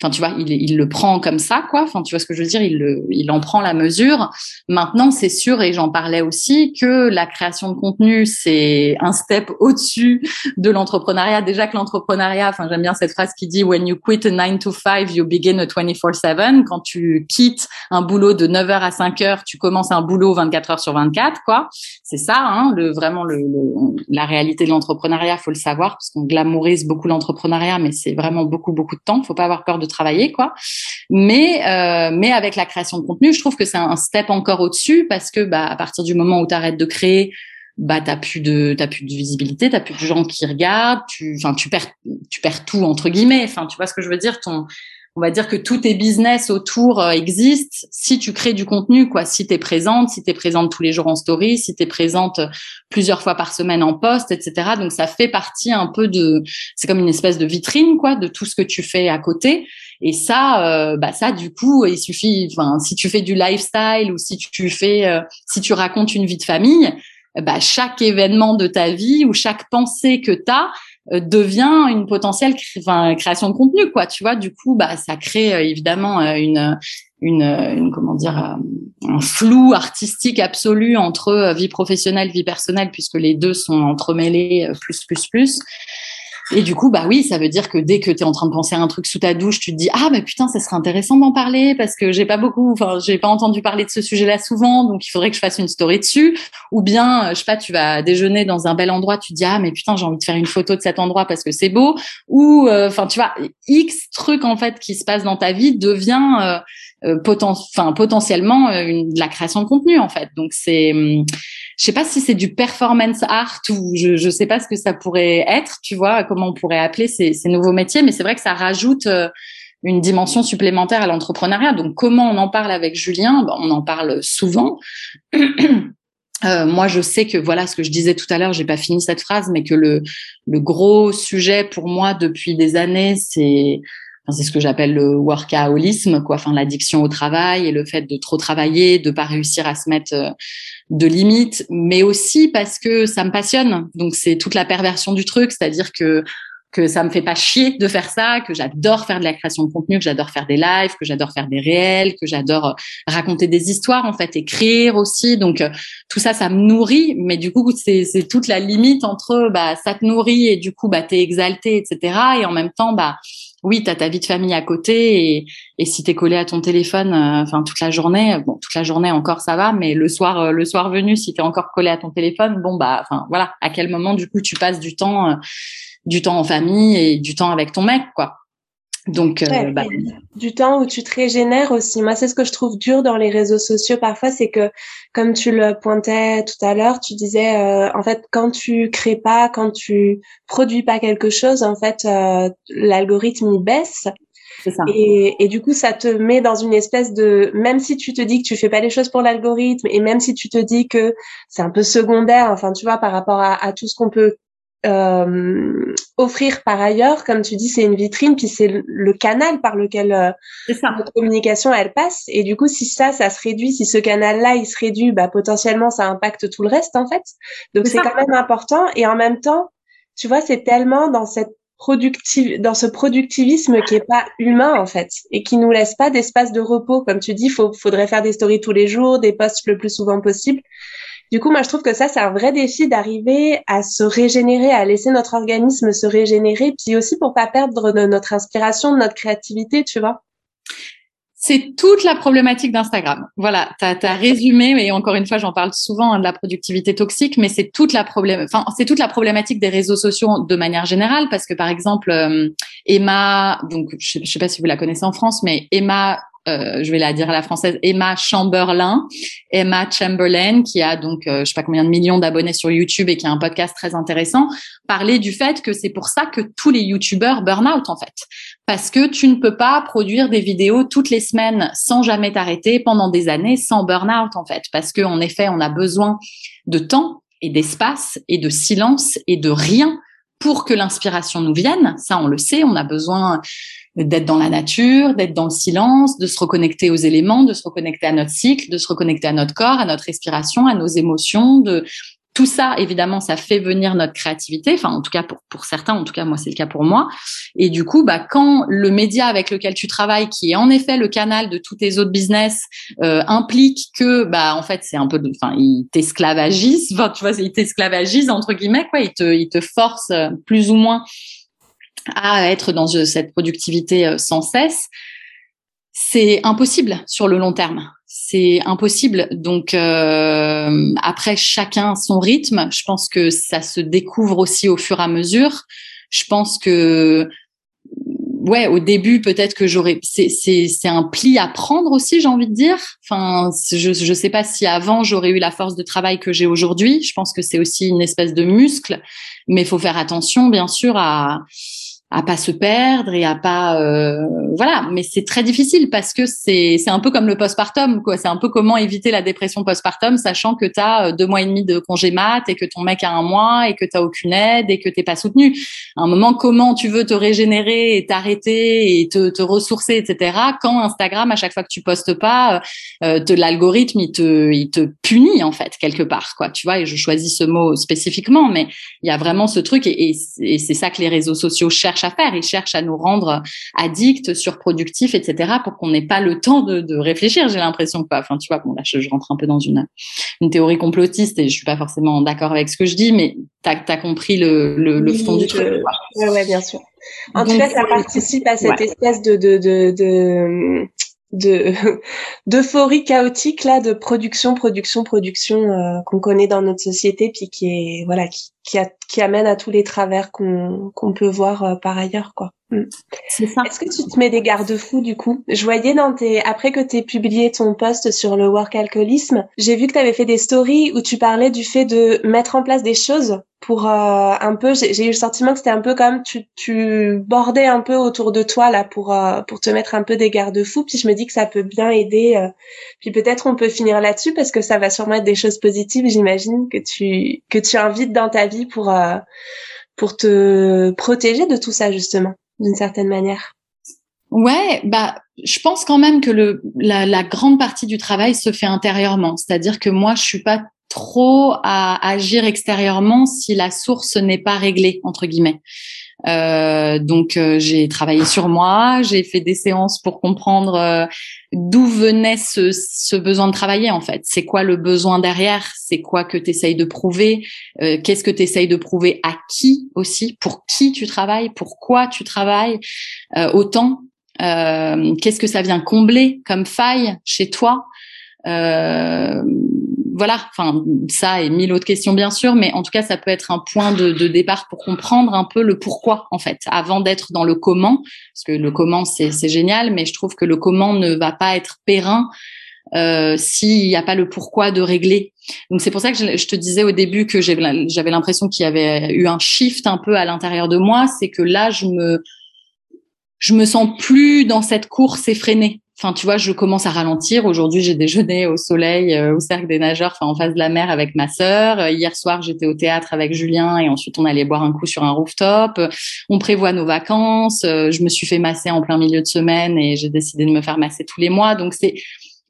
Enfin, tu vois, il, il, le prend comme ça, quoi. Enfin, tu vois ce que je veux dire? Il, le, il en prend la mesure. Maintenant, c'est sûr, et j'en parlais aussi, que la création de contenu, c'est un step au-dessus de l'entrepreneuriat. Déjà que l'entrepreneuriat, enfin, j'aime bien cette phrase qui dit When you quit a 9 to 5, you begin a 24/7. Quand tu quittes un boulot de 9h à 5h, tu commences un boulot 24 heures sur 24, quoi. C'est ça, hein, le, vraiment le, la réalité de l'entrepreneuriat, faut le savoir, parce qu'on glamourise beaucoup l'entrepreneuriat, mais c'est vraiment beaucoup, beaucoup de temps. Faut pas avoir peur de travailler, quoi. Mais euh, mais avec la création de contenu, je trouve que c'est un step encore au-dessus parce que bah à partir du moment où tu arrêtes de créer, bah t'as plus de t'as plus de visibilité, t'as plus de gens qui regardent, tu enfin tu perds tu perds tout entre guillemets. Enfin tu vois ce que je veux dire, ton on va dire que tous tes business autour euh, existent si tu crées du contenu, quoi. Si tu es présente, si tu es présente tous les jours en story, si tu es présente plusieurs fois par semaine en poste, etc. Donc ça fait partie un peu de, c'est comme une espèce de vitrine, quoi, de tout ce que tu fais à côté. Et ça, euh, bah ça, du coup, il suffit, enfin, si tu fais du lifestyle ou si tu fais, euh, si tu racontes une vie de famille, bah, chaque événement de ta vie ou chaque pensée que tu as euh, devient une potentielle création de contenu quoi tu vois. Du coup bah ça crée euh, évidemment euh, une, une, une comment dire un flou artistique absolu entre vie professionnelle vie personnelle puisque les deux sont entremêlés plus plus plus Et du coup, bah oui, ça veut dire que dès que tu es en train de penser à un truc sous ta douche, tu te dis ah mais putain, ça serait intéressant d'en parler parce que j'ai pas beaucoup, enfin j'ai pas entendu parler de ce sujet-là souvent, donc il faudrait que je fasse une story dessus. Ou bien, euh, je sais pas, tu vas déjeuner dans un bel endroit, tu te dis ah mais putain, j'ai envie de faire une photo de cet endroit parce que c'est beau. Ou euh, enfin tu vois, x trucs en fait qui se passent dans ta vie devient euh, euh enfin potentiellement une, de la création de contenu en fait. Donc c'est hum, je sais pas si c'est du performance art ou je je sais pas ce que ça pourrait être, tu vois, comment on pourrait appeler ces, ces nouveaux métiers, mais c'est vrai que ça rajoute euh, une dimension supplémentaire à l'entrepreneuriat. Donc comment on en parle avec Julien? Ben, On en parle souvent. Euh, moi, je sais que voilà ce que je disais tout à l'heure, j'ai pas fini cette phrase, mais que le, le gros sujet pour moi depuis des années, c'est c'est ce que j'appelle le workaholisme, quoi, enfin l'addiction au travail et le fait de trop travailler, de pas réussir à se mettre euh, de limites, mais aussi parce que ça me passionne. Donc c'est toute la perversion du truc, c'est-à-dire que que ça me fait pas chier de faire ça, que j'adore faire de la création de contenu, que j'adore faire des lives, que j'adore faire des réels, que j'adore euh, raconter des histoires en fait, écrire aussi. Donc euh, tout ça, ça me nourrit, mais du coup c'est toute la limite entre bah ça te nourrit et du coup bah t'es exalté, etc. Et en même temps bah oui, tu as ta vie de famille à côté et, et si tu es collé à ton téléphone euh, enfin toute la journée, bon toute la journée encore ça va, mais le soir le soir venu si tu es encore collé à ton téléphone, bon bah enfin voilà, à quel moment du coup tu passes du temps du temps en famille et du temps avec ton mec quoi. Donc, euh, bah, du temps où tu te régénères aussi. Moi, c'est ce que je trouve dur dans les réseaux sociaux parfois, c'est que, comme tu le pointais tout à l'heure, tu disais, euh, en fait, quand tu crées pas, quand tu produis pas quelque chose, en fait, euh, l'algorithme il baisse. Ça. Et, et, du coup, ça te met dans une espèce de, même si tu te dis que tu fais pas les choses pour l'algorithme, et même si tu te dis que c'est un peu secondaire, enfin, tu vois, par rapport à, à tout ce qu'on peut euh, offrir par ailleurs, comme tu dis, c'est une vitrine, puis c'est le, canal par lequel euh, notre communication elle passe. Et du coup, si ça, ça se réduit, si ce canal-là il se réduit, bah potentiellement ça impacte tout le reste en fait. Donc c'est quand même important. Et en même temps, tu vois, c'est tellement dans cette productive, dans ce productivisme qui est pas humain en fait et qui nous laisse pas d'espace de repos. Comme tu dis, faut, faudrait faire des stories tous les jours, des posts le plus souvent possible. Du coup, moi, je trouve que ça, c'est un vrai défi d'arriver à se régénérer, à laisser notre organisme se régénérer, puis aussi pour pas perdre de notre inspiration, de notre créativité, tu vois. C'est toute la problématique d'Instagram. Voilà, tu as, résumé, mais encore une fois, j'en parle souvent hein, de la productivité toxique, mais c'est toute la c'est toute la problématique des réseaux sociaux de manière générale, parce que par exemple, euh, Emma, donc je, je sais pas si vous la connaissez en France, mais Emma euh, je vais la dire à la française, Emma Chamberlain, Emma Chamberlain, qui a donc euh, je sais pas combien de millions d'abonnés sur YouTube et qui a un podcast très intéressant, parler du fait que c'est pour ça que tous les YouTubeurs burn out en fait, parce que tu ne peux pas produire des vidéos toutes les semaines sans jamais t'arrêter pendant des années sans burn out en fait, parce que en effet on a besoin de temps et d'espace et de silence et de rien pour que l'inspiration nous vienne. Ça, on le sait, on a besoin d'être dans la nature, d'être dans le silence, de se reconnecter aux éléments, de se reconnecter à notre cycle, de se reconnecter à notre corps, à notre respiration, à nos émotions, de tout ça, évidemment, ça fait venir notre créativité. Enfin, en tout cas pour, pour certains, en tout cas moi c'est le cas pour moi. Et du coup, bah quand le média avec lequel tu travailles, qui est en effet le canal de tous tes autres business, euh, implique que bah en fait c'est un peu, enfin il t'esclavagise, enfin tu vois, il t'esclavagise entre guillemets quoi, il te il te force euh, plus ou moins à être dans cette productivité euh, sans cesse, c'est impossible sur le long terme. C'est impossible. Donc euh, après, chacun son rythme. Je pense que ça se découvre aussi au fur et à mesure. Je pense que ouais, au début peut-être que j'aurais. C'est c'est c'est un pli à prendre aussi, j'ai envie de dire. Enfin, je je sais pas si avant j'aurais eu la force de travail que j'ai aujourd'hui. Je pense que c'est aussi une espèce de muscle, mais il faut faire attention, bien sûr, à à pas se perdre et à pas euh, voilà. Mais c'est très difficile parce que c'est c'est un peu comme le postpartum quoi. C'est un peu comment éviter la dépression postpartum sachant que tu as euh, deux mois et demi de congé mat et que ton mec a un mois et que tu as aucune aide et que t'es pas soutenu. À un moment comment tu veux te régénérer et t'arrêter et te, te ressourcer etc quand Instagram à chaque fois que tu postes pas euh, de l'algorithme il te il te punit en fait quelque part quoi. Tu vois et je choisis ce mot spécifiquement mais il y a vraiment ce truc et c'est ça que les réseaux sociaux cherchent cherchent à faire. Ils cherchent à nous rendre addicts, surproductifs, etc., pour qu'on n'ait pas le temps de, de réfléchir. J'ai l'impression que, enfin, tu vois, bon là, je, je, rentre un peu dans une, une théorie complotiste et je suis pas forcément d'accord avec ce que je dis, mais tu as, compris le, le, le fond du truc. Oui, ouais, bien sûr. En tout cas, ça participe à cette espèce de, de, de, de de d'euphorie chaotique là de production production production euh, qu'on connaît dans notre société puis qui est voilà qui qui, a, qui amène à tous les travers qu'on qu'on peut voir euh, par ailleurs quoi. Mm. c'est ça. Est-ce que tu te mets des garde-fous du coup? Je voyais dans tes après que tu publié ton post sur le work alcoolisme j'ai vu que tu avais fait des stories où tu parlais du fait de mettre en place des choses pour euh, un peu j'ai eu le sentiment que c'était un peu comme tu tu bordais un peu autour de toi là pour euh, pour te mettre un peu des garde-fous. Puis je me dis que ça peut bien aider euh, puis peut-être on peut finir là-dessus parce que ça va sûrement être des choses positives j'imagine que tu que tu invites dans ta vie pour pour te protéger de tout ça justement d'une certaine manière. Ouais, bah je pense quand même que le la, la grande partie du travail se fait intérieurement, c'est-à-dire que moi je suis pas trop à agir extérieurement si la source n'est pas réglée entre guillemets. Euh, donc euh, j'ai travaillé sur moi, j'ai fait des séances pour comprendre euh, d'où venait ce, ce, besoin de travailler en fait. C'est quoi le besoin derrière? C'est quoi que tu essayes de prouver? Euh, Qu'est-ce que tu essayes de prouver à qui aussi? Pour qui tu travailles? Pourquoi tu travailles? Autant Qu'est-ce que ça vient combler comme faille chez toi? Voilà, enfin ça et mille autres questions bien sûr, mais en tout cas ça peut être un point de, départ pour comprendre un peu le pourquoi en fait, avant d'être dans le comment, parce que le comment c'est génial, mais je trouve que le comment ne va pas être périn euh, s'il n'y a pas le pourquoi de régler. Donc c'est pour ça que je, te disais au début que j'avais l'impression qu'il y avait eu un shift un peu à l'intérieur de moi, c'est que là je me je me sens plus dans cette course effrénée. Enfin, tu vois, je commence à ralentir. Aujourd'hui, j'ai déjeuné au soleil, euh, au cercle des nageurs, en face de la mer avec ma sœur. Euh, hier soir, j'étais au théâtre avec Julien et ensuite on allait boire un coup sur un rooftop. On prévoit nos vacances. Euh, je me suis fait masser en plein milieu de semaine et j'ai décidé de me faire masser tous les mois. Donc c'est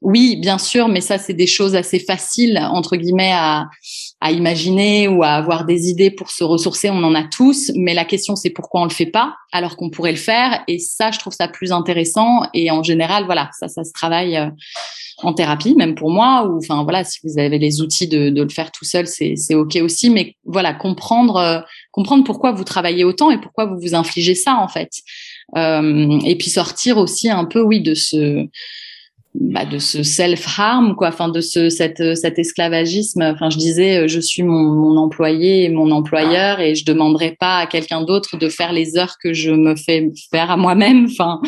oui, bien sûr, mais ça, c'est des choses assez faciles, entre guillemets, à, imaginer ou à avoir des idées pour se ressourcer. On en a tous, mais la question, c'est pourquoi on le fait pas alors qu'on pourrait le faire. Et ça, je trouve ça plus intéressant. Et en général, voilà, ça, ça se travaille euh, en thérapie, même pour moi. Ou enfin, voilà, si vous avez les outils de, de le faire tout seul, c'est, c'est ok aussi. Mais voilà, comprendre, euh, comprendre pourquoi vous travaillez autant et pourquoi vous vous infligez ça, en fait. Euh, et puis sortir aussi un peu, oui, de ce bah, de ce self-harm, quoi, enfin de ce cet, cet esclavagisme. Enfin, je disais, euh, je suis mon, mon, employé et mon employeur, et je demanderai pas à quelqu'un d'autre de faire les heures que je me fais faire à moi-même. Enfin,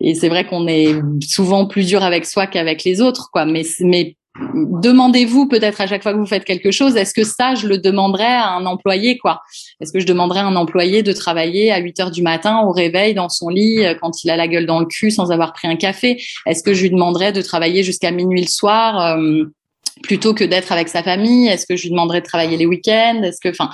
et c'est vrai qu'on est souvent plus dur avec soi qu'avec les autres, quoi. Mais mais demandez-vous peut-être à chaque fois que vous faites quelque chose, est-ce que ça, je le demanderais à un employé, quoi? Est-ce que je demanderais à un employé de travailler à 8 heures du matin au réveil dans son lit euh, quand il a la gueule dans le cul sans avoir pris un café? Est-ce que je lui demanderais de travailler jusqu'à minuit le soir euh, plutôt que d'être avec sa famille? Est-ce que je lui demanderais de travailler les week-ends? Est-ce que, enfin,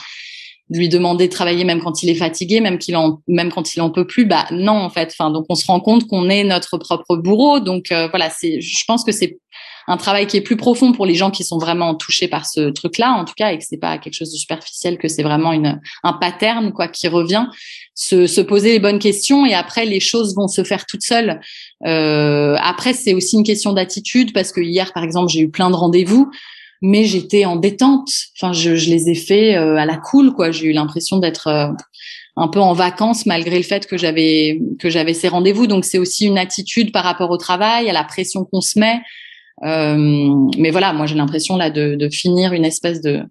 lui demander de travailler même quand il est fatigué, même qu'il en, même quand il en peut plus, bah non en fait. Enfin donc on se rend compte qu'on est notre propre bourreau. Donc euh, voilà, c'est, je pense que c'est un travail qui est plus profond pour les gens qui sont vraiment touchés par ce truc-là, en tout cas, et que c'est pas quelque chose de superficiel, que c'est vraiment une, un pattern quoi qui revient. Se, se, poser les bonnes questions et après les choses vont se faire toutes seules. Euh, après, c'est aussi une question d'attitude parce que hier, par exemple, j'ai eu plein de rendez-vous mais j'étais en détente. Enfin, je, je les ai faits euh, à la cool, quoi. J'ai eu l'impression d'être euh, un peu en vacances malgré le fait que j'avais que j'avais ces rendez-vous. Donc c'est aussi une attitude par rapport au travail, à la pression qu'on se met. Euh, mais voilà, moi j'ai l'impression là de, de, finir une espèce de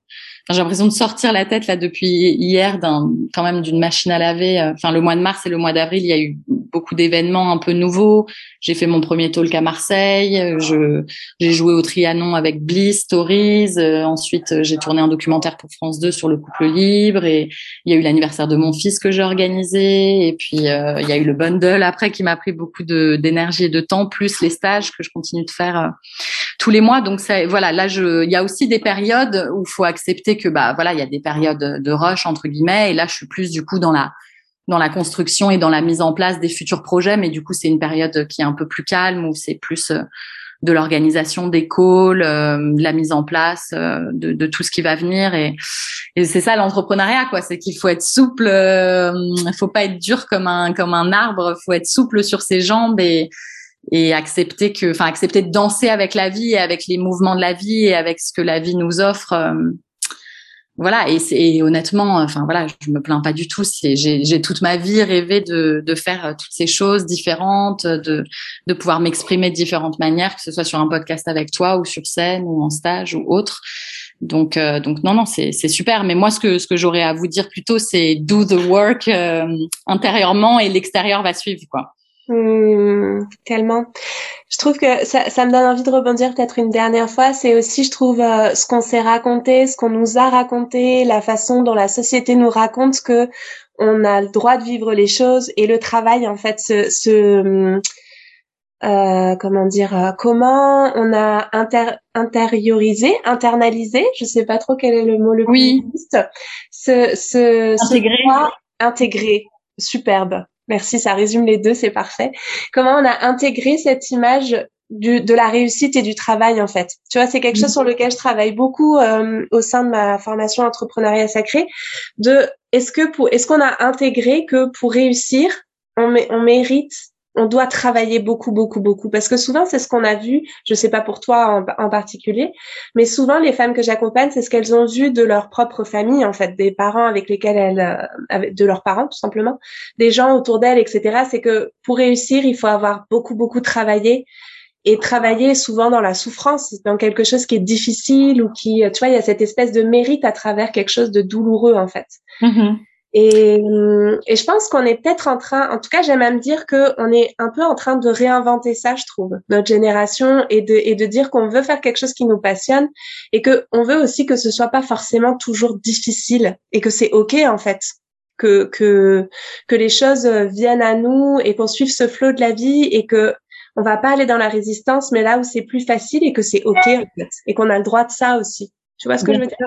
j'ai l'impression de sortir la tête là depuis hier d'un quand même d'une machine à laver. Euh, enfin, le mois de mars et le mois d'avril, il y a eu beaucoup d'événements un peu nouveaux. J'ai fait mon premier talk à Marseille. Je j'ai joué au Trianon avec Bliss Stories. Euh, ensuite, j'ai tourné un documentaire pour France 2 sur le couple libre. Et il y a eu l'anniversaire de mon fils que j'ai organisé. Et puis euh, il y a eu le bundle après qui m'a pris beaucoup d'énergie et de temps, plus les stages que je continue de faire tous les mois. Donc voilà, là je, il y a aussi des périodes où faut accepter que bah voilà, il y a des périodes de rush entre guillemets, et là je suis plus du coup dans la dans la construction et dans la mise en place des futurs projets, mais du coup c'est une période qui est un peu plus calme où c'est plus euh, de l'organisation des calls, de la mise en place de, de, tout ce qui va venir. Et, et c'est ça l'entrepreneuriat, quoi. C'est qu'il faut être souple, il faut pas être dur comme un comme un arbre. Faut être souple sur ses jambes et et accepter que, enfin, accepter de danser avec la vie et avec les mouvements de la vie et avec ce que la vie nous offre. Euh, voilà. Et, et, honnêtement, enfin voilà, je me plains pas du tout. J'ai, toute ma vie rêvé de, de faire euh, toutes ces choses différentes, de, de pouvoir m'exprimer de différentes manières, que ce soit sur un podcast avec toi ou sur scène ou en stage ou autre. Donc, euh, donc non, non, c'est, super. Mais moi, ce que, ce que j'aurais à vous dire plutôt, c'est do the work intérieurement et l'extérieur va suivre, quoi. Mmh, tellement. Je trouve que ça, ça me donne envie de rebondir peut-être une dernière fois. C'est aussi, je trouve, euh, ce qu'on s'est raconté, ce qu'on nous a raconté, la façon dont la société nous raconte que on a le droit de vivre les choses et le travail, en fait, ce, ce euh, comment dire, euh, comment on a inter intériorisé, internalisé, je sais pas trop quel est le mot le oui. plus juste, ce, ce, intégré. intégré, superbe Merci, ça résume les deux, c'est parfait. Comment on a intégré cette image du, de la réussite et du travail en fait? Tu vois, c'est quelque chose sur lequel je travaille beaucoup euh, au sein de ma formation entrepreneuriat sacré. De est-ce que pour est-ce qu'on a intégré que pour réussir, on, on mérite on doit travailler beaucoup, beaucoup, beaucoup. Parce que souvent, c'est ce qu'on a vu, je sais pas pour toi en, particulier, mais souvent, les femmes que j'accompagne, c'est ce qu'elles ont vu de leur propre famille, en fait, des parents avec lesquels elles, euh, de leurs parents, tout simplement, des gens autour d'elles, etc. C'est que pour réussir, il faut avoir beaucoup, beaucoup travaillé et travailler souvent dans la souffrance, dans quelque chose qui est difficile ou qui, tu vois, il y a cette espèce de mérite à travers quelque chose de douloureux, en fait. Mm-hmm. Et, et je pense qu'on est peut-être en train, en tout cas, j'aime à me dire qu'on est un peu en train de réinventer ça, je trouve, notre génération, et de, et de dire qu'on veut faire quelque chose qui nous passionne, et que on veut aussi que ce soit pas forcément toujours difficile, et que c'est ok en fait, que que que les choses viennent à nous et qu'on suive ce flot de la vie, et que on va pas aller dans la résistance, mais là où c'est plus facile et que c'est ok en fait, et qu'on a le droit de ça aussi. Tu vois ce que je veux dire?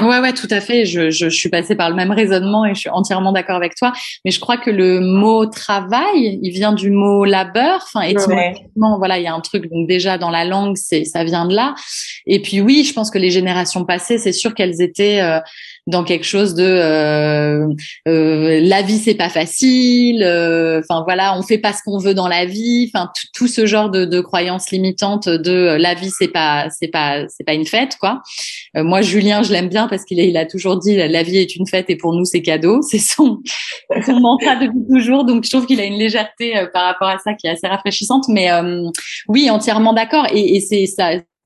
Ouais, ouais, tout à fait. Je, je, je, suis passée par le même raisonnement et je suis entièrement d'accord avec toi. Mais je crois que le mot travail, il vient du mot labeur. Enfin, étymologiquement, voilà, il y a un truc. Donc déjà dans la langue, c'est ça vient de là. Et puis oui, je pense que les générations passées, c'est sûr qu'elles étaient euh, dans quelque chose de euh, euh, la vie c'est pas facile euh, enfin voilà on fait pas ce qu'on veut dans la vie enfin tout ce genre de, de, croyances limitantes de euh, la vie c'est pas c'est pas c'est pas une fête quoi moi Julien je l'aime bien parce qu'il a, toujours dit la vie est une fête et pour nous c'est cadeau. C'est son son mantra depuis toujours. Donc je trouve qu'il a une légèreté par rapport à ça qui est assez rafraîchissante. Mais oui entièrement d'accord. Et,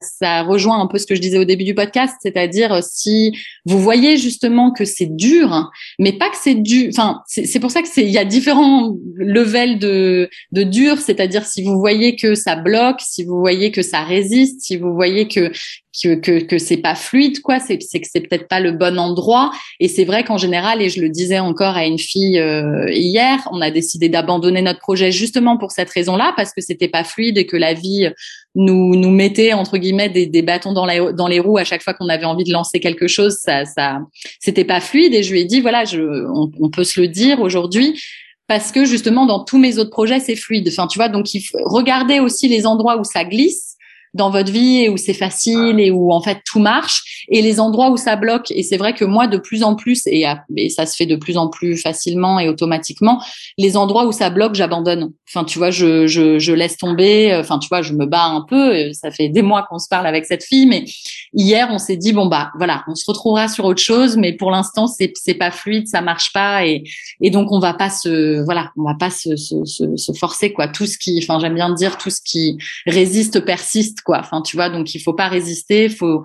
ça rejoint un peu ce que je disais au début du podcast, c'est-à-dire euh, si vous voyez justement que c'est dur, mais pas que c'est dur. Enfin, c'est pour ça que c'est il y a différents levels de dur, c'est-à-dire si vous voyez que ça bloque, si vous voyez que ça résiste, si vous voyez que que que, que c'est pas fluide quoi. C'est c'est que c'est peut-être pas le bon endroit. Et c'est vrai qu'en général et je le disais encore à une fille euh, hier on a décidé d'abandonner notre projet justement pour cette raison-là parce que c'était pas fluide et que la vie nous nous mettait entre guillemets des, des bâtons dans, la, dans les roues à chaque fois qu'on avait envie de lancer quelque chose. Ça ça c'était pas fluide. Et je lui ai dit voilà je on, on peut se le dire aujourd'hui parce que justement dans tous mes autres projets c'est fluide. Enfin tu vois donc il regarder aussi les endroits où ça glisse dans votre vie et où c'est facile et où en fait tout marche et les endroits où ça bloque. Et c'est vrai que moi de plus en plus et, et, ça se fait de plus en plus facilement et automatiquement les endroits où ça bloque j'abandonne enfin tu vois je, je, laisse tomber enfin tu vois je me bats un peu ça fait des mois qu'on se parle avec cette fille mais hier on s'est dit bon bah voilà on se retrouvera sur autre chose mais pour l'instant c'est c'est pas fluide ça marche pas et et donc on va pas se voilà on va pas se, se, se, se forcer quoi tout ce qui enfin j'aime bien dire tout ce qui résiste persiste quoi. Enfin, tu vois, donc il faut pas résister, faut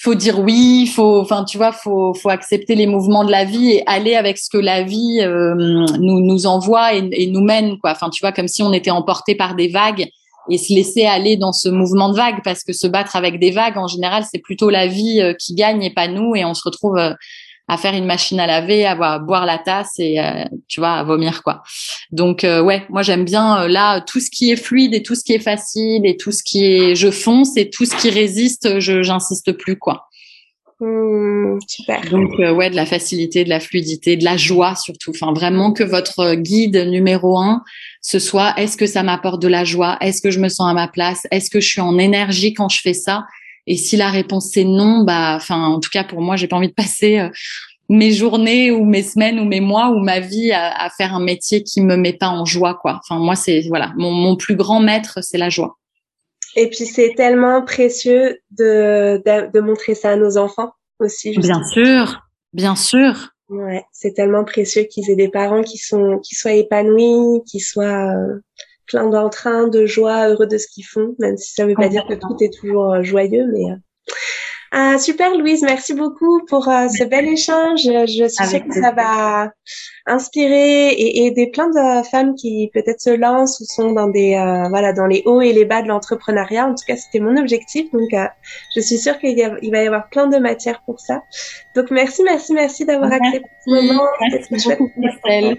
faut dire oui, faut, enfin, tu vois, faut, faut accepter les mouvements de la vie et aller avec ce que la vie euh, nous nous envoie et, nous mène, quoi. Enfin, tu vois, comme si on était emporté par des vagues et se laisser aller dans ce mouvement de vagues, parce que se battre avec des vagues, en général, c'est plutôt la vie euh, qui gagne et pas nous, et on se retrouve euh, à faire une machine à laver, à boire, la tasse et euh, tu vois à vomir quoi. Donc euh, ouais, moi j'aime bien euh, là tout ce qui est fluide et tout ce qui est facile et tout ce qui est je fonce et tout ce qui résiste, je j'insiste plus quoi. Mmh, super. Donc euh, ouais, de la facilité, de la fluidité, de la joie surtout. Enfin vraiment que votre guide numéro un, ce soit est-ce que ça m'apporte de la joie, est-ce que je me sens à ma place, est-ce que je suis en énergie quand je fais ça? Et si la réponse c'est non, bah enfin en tout cas pour moi, j'ai pas envie de passer euh, mes journées ou mes semaines ou mes mois ou ma vie à, faire un métier qui me met pas en joie quoi. Enfin moi c'est voilà mon, mon plus grand maître c'est la joie. Et puis c'est tellement précieux de, de, montrer ça à nos enfants aussi. Bien sûr, bien sûr. Ouais, c'est tellement précieux qu'ils aient des parents qui sont qui soient épanouis, qui soient euh, pleins d'entrain, de joie, heureux de ce qu'ils font, même si ça ne veut pas dire que tout est toujours euh, joyeux, mais euh, ah, super Louise, merci beaucoup pour euh, ce bel échange. Je suis sûre que ça va inspirer et aider plein de femmes qui peut-être se lancent ou sont dans des euh, voilà dans les hauts et les bas de l'entrepreneuriat. En tout cas, c'était mon objectif. Donc, euh, je suis sûre qu'il va y avoir plein de matière pour ça. Donc, merci, merci, merci d'avoir accepté ce moment. Merci beaucoup, Christelle.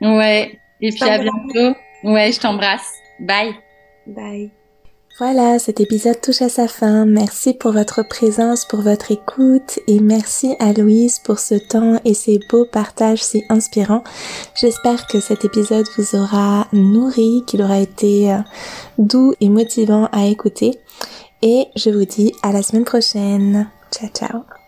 Ouais. Et puis à bientôt. Ouais, je t'embrasse. Bye. Bye. Voilà, cet épisode touche à sa fin. Merci pour votre présence, pour votre écoute et merci à Louise pour ce temps et ces beaux partages si inspirants. J'espère que cet épisode vous aura nourri, qu'il aura été euh, doux et motivant à écouter. Et je vous dis à la semaine prochaine. Ciao ciao